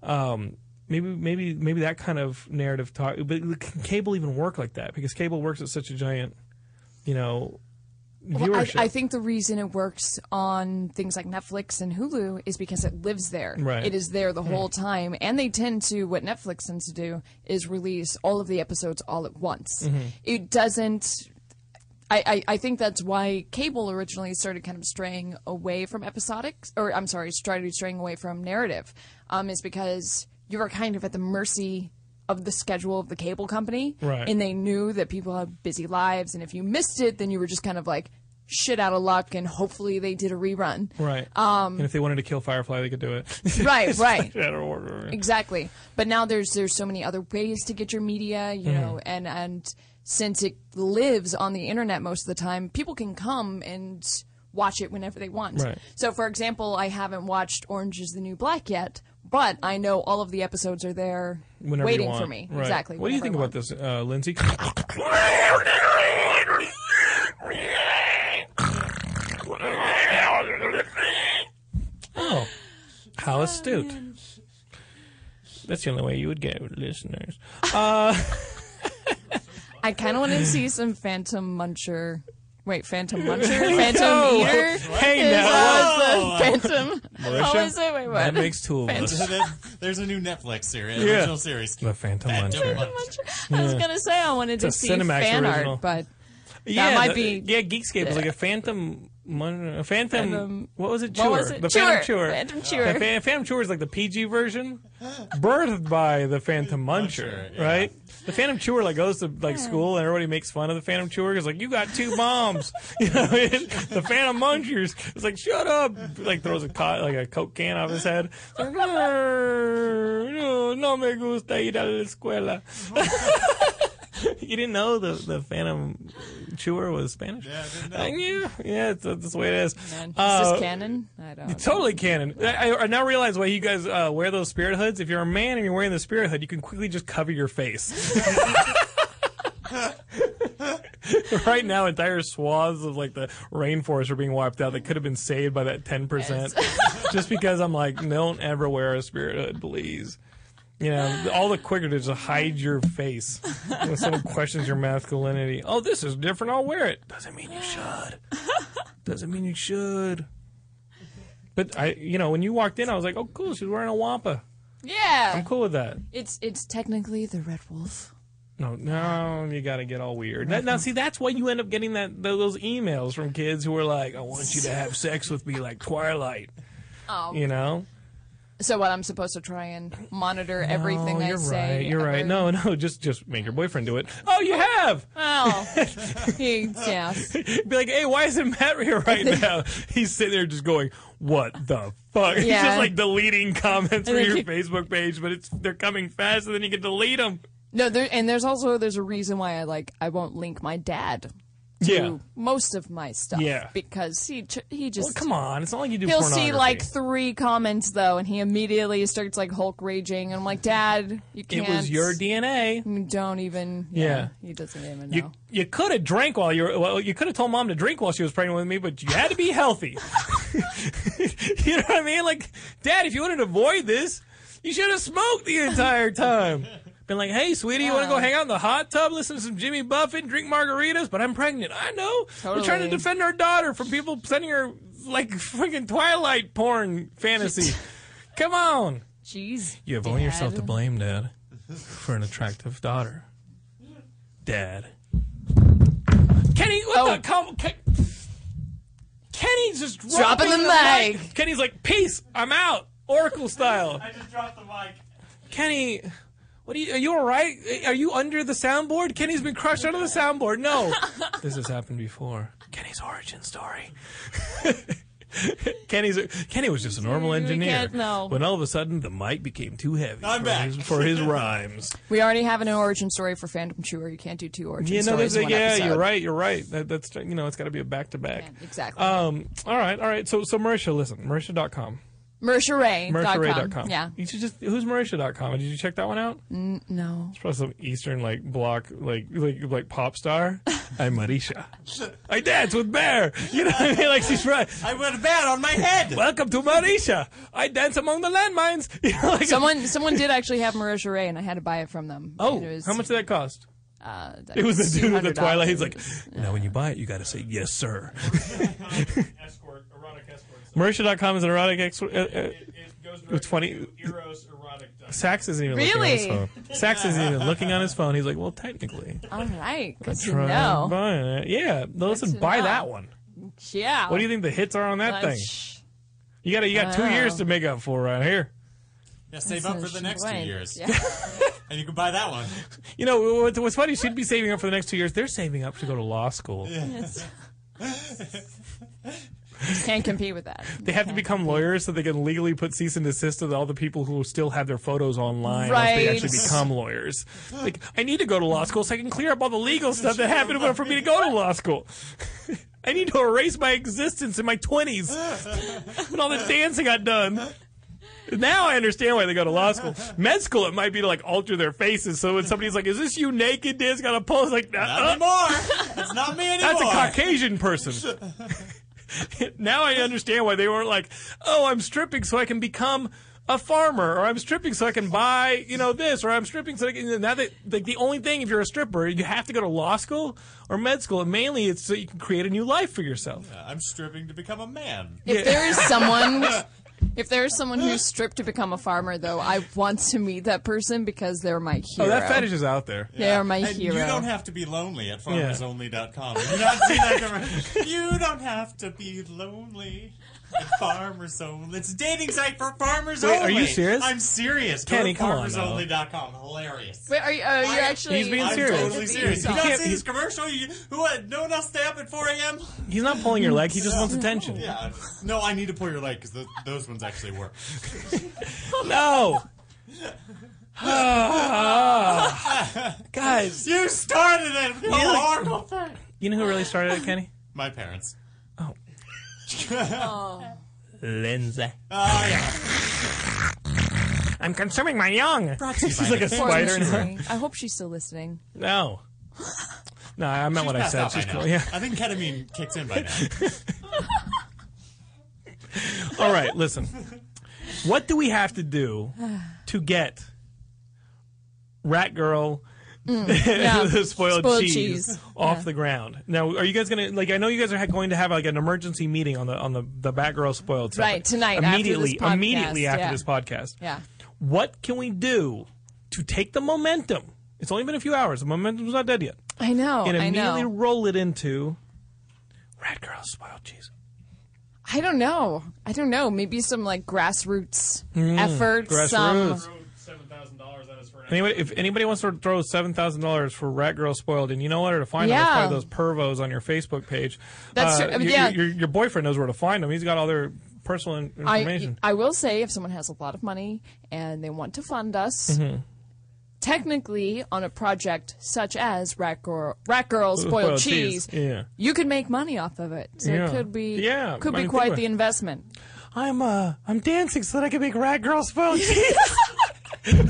Um, maybe maybe maybe that kind of narrative talk, but can cable even work like that? Because cable works at such a giant, you know, Well, I. I think the reason it works on things like Netflix and Hulu is because it lives there. Right. It is there the Hmm. whole time, and they tend to what Netflix tends to do is release all of the episodes all at once. Mhm. It doesn't. I, I, I think that's why cable originally started kind of straying away from episodic, or I'm sorry, started straying away from narrative, um, is because you were kind of at the mercy of the schedule of the cable company, Right. and they knew that people have busy lives, and if you missed it, then you were just kind of like shit out of luck, and hopefully they did a rerun. Right. Um, and if they wanted to kill Firefly, they could do it. Right, right. out of order. Exactly. But now there's there's so many other ways to get your media, you Mhm. know, and and since it lives on the internet most of the time, people can come and watch it whenever they want. Right. So for example, I haven't watched Orange is the New Black yet, but I know all of the episodes are there Whenever waiting for me. Right. Exactly. What do you think about this, uh, Lindsay? oh, how astute. That's the only way you would get listeners. Uh, I kind of want to see some Phantom Muncher. Wait, Phantom Muncher? Phantom No. Eater? Hey, is, now. uh, the Phantom. Marisha? How is it? Wait, what? That makes two of us. There's a new Netflix series, Yeah. original series. The Phantom Phantom Muncher. Muncher. I was gonna say I wanted to It's a see Cinemax fan original. art, but yeah, that might the- be yeah. Geekscape was like a Phantom, Mun- a Phantom. Phantom- what was it? what Chewer. was it? The Chewer. Phantom Chewer. Phantom Chewer. The Phantom Chewer is like the PG version, birthed by the Phantom Muncher, right? The Phantom Chewer like goes to like school and everybody makes fun of the Phantom Chewer because like you got two bombs, you know. the Phantom Munchers is like shut up, like throws a co- like a coke can off his head. It's like, no, no me gusta ir a la escuela. you didn't know the the Phantom Chewer was Spanish? Yeah, I didn't know. yeah, yeah, it's, that's the way it is. Man, is Uh, this canon? I don't. Totally canon. I, I- I now realize why you guys uh, wear those spirit hoods. If you're a man and you're wearing the spirit hood, you can quickly just cover your face. right now, entire swaths of like the rainforest are being wiped out that could have been saved by that ten percent. just because I'm like, don't ever wear a spirit hood, please. You know, all the quicker to just hide your face when someone questions your masculinity. Oh, this is different. I'll wear it. Doesn't mean you should. Doesn't mean you should. But I, you know, when you walked in, I was like, "Oh, cool, she's wearing a wampa." Yeah. I'm cool with that. It's it's technically the Red Wolf. No, no, you got to get all weird. Now, now, see, that's why you end up getting that those emails from kids who are like, "I want you to have sex with me like Twilight," Oh. you know. So what? I'm supposed to try and monitor everything no, I you're say. right. You're right. No, no, just just make your boyfriend do it. Oh, you have. Oh, he, yes. Be like, hey, why isn't Matt here right now? He's sitting there just going, "What the fuck?" Yeah. He's just like deleting comments from your he- Facebook page, but it's they're coming fast, and then you can delete them. No, there, and there's also there's a reason why I like I won't link my dad to Yeah. most of my stuff. Yeah. because he ch- he just Well, come on, it's not like you do. He'll see like three comments though, and he immediately starts like Hulk raging. And I'm like, Dad, you It can't. was your DNA. Mm, don't even. Yeah, Yeah. he doesn't even know. You you could have drank while you were well. You could have told mom to drink while she was pregnant with me, but you had to be healthy. you know what I mean? Like, Dad, if you wanted to avoid this, you should have smoked the entire time. Been like, hey, sweetie, you want to go hang out in the hot tub, listen to some Jimmy Buffett, drink margaritas? But I'm pregnant. I know. We're trying to defend our daughter from people sending her like freaking Twilight porn fantasy. Come on. Jeez. You have only yourself to blame, Dad, for an attractive daughter. Dad. Kenny, what oh. the? Come, Ken, Kenny's just Oh. Dropping dropping the mic. Kenny's like, peace, I'm out, Oracle style. I just dropped the mic. Kenny, what are you? Are you all right? Are you under the soundboard? Kenny's been crushed under the soundboard. No, this has happened before. Kenny's origin story. Kenny's Kenny was just a normal engineer. can't. When all of a sudden the mic became too heavy I'm for, back. His, for his rhymes. We already have an origin story for Phantom Chewer. You can't do two origin You know, stories there's in a, one yeah, episode. you're right. You're right. That, that's you know, it's got to be a back to back. Exactly. Um. All right. All right. So so Marisha, listen, Marisha.com. MarishaRay.com. MarishaRay.com. Yeah. You should just who's Marisha.com? Did you check that one out? N- no. It's probably some Eastern like block like like like pop star. I'm Marisha. I dance with Bear. You know what I mean? Like she's right. I went bear on my head. Welcome to Marisha. I dance among the landmines. You know, like Someone someone did actually have Marisha Ray, and I had to buy it from them. Oh, was, how much did that cost? Uh, that It was the dude with the $200. Twilight. He's like, now when you buy it, you got to say yes, sir. Escort, erotic escort. Marisha.com is an erotic expert. Uh, uh, It goes it's funny. Eros erotic. Sax isn't even looking on his Really? phone. Sax isn't even looking on his phone. He's like, well, technically. All right, good to Try know. buying it. Yeah, no, listen, to buy know. that one. Yeah. What do you think the hits are on that Uh, thing? sh- You got you got two Wow. years to make up for right here. Yeah, save That's up for the next two years. Yeah. and you can buy that one. You know what- what's funny? She'd be saving up for the next two years. They're saving up to go to law school. Can't compete with that. They have to become lawyers so they can legally put cease and desist to all the people who still have their photos online. once They Right. actually become lawyers. Like, I need to go to law school so I can clear up all the legal stuff that happened for me to go to law school. I need to erase my existence in my 20s when all the dancing got done. Now I understand why they go to law school. Med school, it might be to like alter their faces. So when somebody's like, "Is this you naked?" Dance got a pose like that. Not uh-huh. anymore. That's not me anymore. That's a Caucasian person. now I understand why they weren't like, "Oh, I'm stripping so I can become a farmer," or "I'm stripping so I can buy, you know, this," or "I'm stripping so I can." Now that like the only thing, if you're a stripper, you have to go to law school or med school, and mainly it's so you can create a new life for yourself. I'm stripping to become a man. If there is someone, if there is someone who's stripped to become a farmer, though, I want to meet that person because they're my hero. Oh, that fetish is out there. They are my And hero. You don't have to be lonely at farmersonly.com. Have you not seen that commercial? You don't have to be lonely at Farmers Only. It's a dating site for farmers Wait, only. are you serious? I'm serious. Kenny, Go come on to farmersonly.com. Hilarious. Wait, are you? Uh, you're I- actually. He's being I'm serious. totally serious. You yourself. not can't- see this commercial? You, who? What, no one else stay up at 4 a.m. He's not pulling your leg; he just wants attention. Yeah. No, I need to pull your leg because th- those ones actually work. No. Guys, You started it. You like- horrible thing. you know who really started it, Kenny? My parents. Oh. Lindsay. Oh yeah. I'm consuming my young. Brought to you She's like a spider in her. I hope she's still listening. No. No, I meant She's what I said. She's cool. Yeah. I think ketamine kicks in by now. All right, listen. What do we have to do to get Rat Girl Mm, yeah. the spoiled, Spoiled cheese, cheese. off Yeah. the ground? Now, are you guys gonna like? I know you guys are going to have like an emergency meeting on the on the the Batgirl spoiled. Right, tonight, after Immediately, podcast, immediately after yeah. this podcast. Yeah. What can we do to take the momentum It's only been a few hours. The momentum's not dead yet. I know. and immediately know. roll it into Rat Girl spoiled cheese. I don't know. I don't know. Maybe some like grassroots Mm, effort. Some. Anybody, if anybody wants to throw seven thousand dollars for Rat Girl Spoiled, and you know where to find them, it's probably those pervos on your Facebook page. That's uh, true. I mean, your, yeah. your, your boyfriend knows where to find them. He's got all their personal in- I, information. I will say if someone has a lot of money and they want to fund us, Mhm. technically on a project such as Rat Girl, Rat Girl Spoiled, Spoiled cheese, cheese, yeah. you could make money off of it. So Yeah. it could be Yeah, could I be mean, quite the investment. I'm uh I'm dancing so that I can make Rat Girl Spoiled cheese.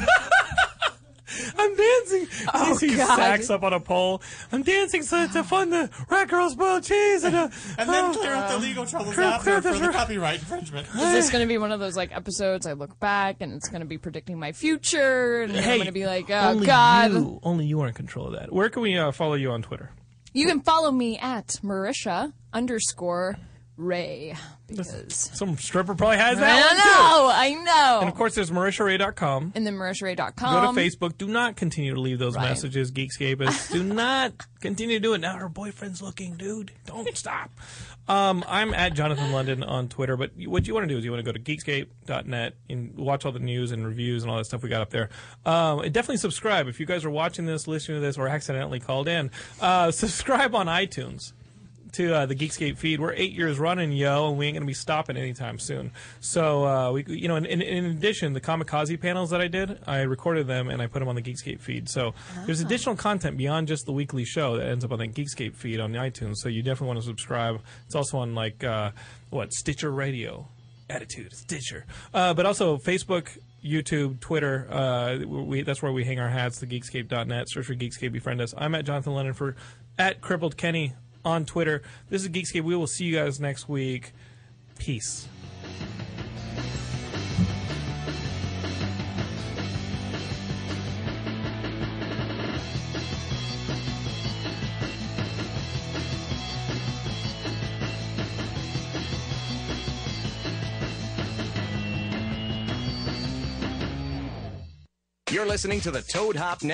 I'm. Oh, I see God. sacks up on a pole. I'm dancing so to fund the Rat Girls Spoiled cheese and, uh, And then oh, clear out the uh, legal troubles clear- after clear for the- the copyright infringement. Is this going to be one of those like episodes I look back and it's going to be predicting my future and I'm Hey, going to be like, oh only God. you, only you are in control of that. Where can we uh, follow you on Twitter? You can follow me at Marisha underscore Ray because Some stripper probably has I that one know. I know. And of course, there's MarishaRay.com. and then MarishaRay.com. Go to Facebook. Do not continue to leave those Right. messages, Geekscapists. Do not continue to do it. Now her boyfriend's looking, dude. Don't stop. Um, I'm at Jonathan London on Twitter, but what you want to do is you want to go to geekscape.net and watch all the news and reviews and all that stuff we got up there. Um, definitely subscribe. If you guys are watching this, listening to this, or accidentally called in, uh, subscribe on iTunes to uh, the Geekscape feed. We're eight years running, yo, and we ain't gonna be stopping anytime soon. So, uh, we, you know, in, in, in addition, the Comikaze panels that I did, I recorded them and I put them on the Geekscape feed. So, there's additional content beyond just the weekly show that ends up on the Geekscape feed on iTunes. So, you definitely want to subscribe. It's also on like uh, what Stitcher Radio, Attitude, Stitcher, uh, but also Facebook. YouTube, Twitter, uh, we, that's where we hang our hats, the geekscape.net. Search for Geekscape, befriend us. I'm at Jonathan London for at Crippled Kenny on Twitter. This is Geekscape. We will see you guys next week. Peace. You're listening to the Toad Hop Network.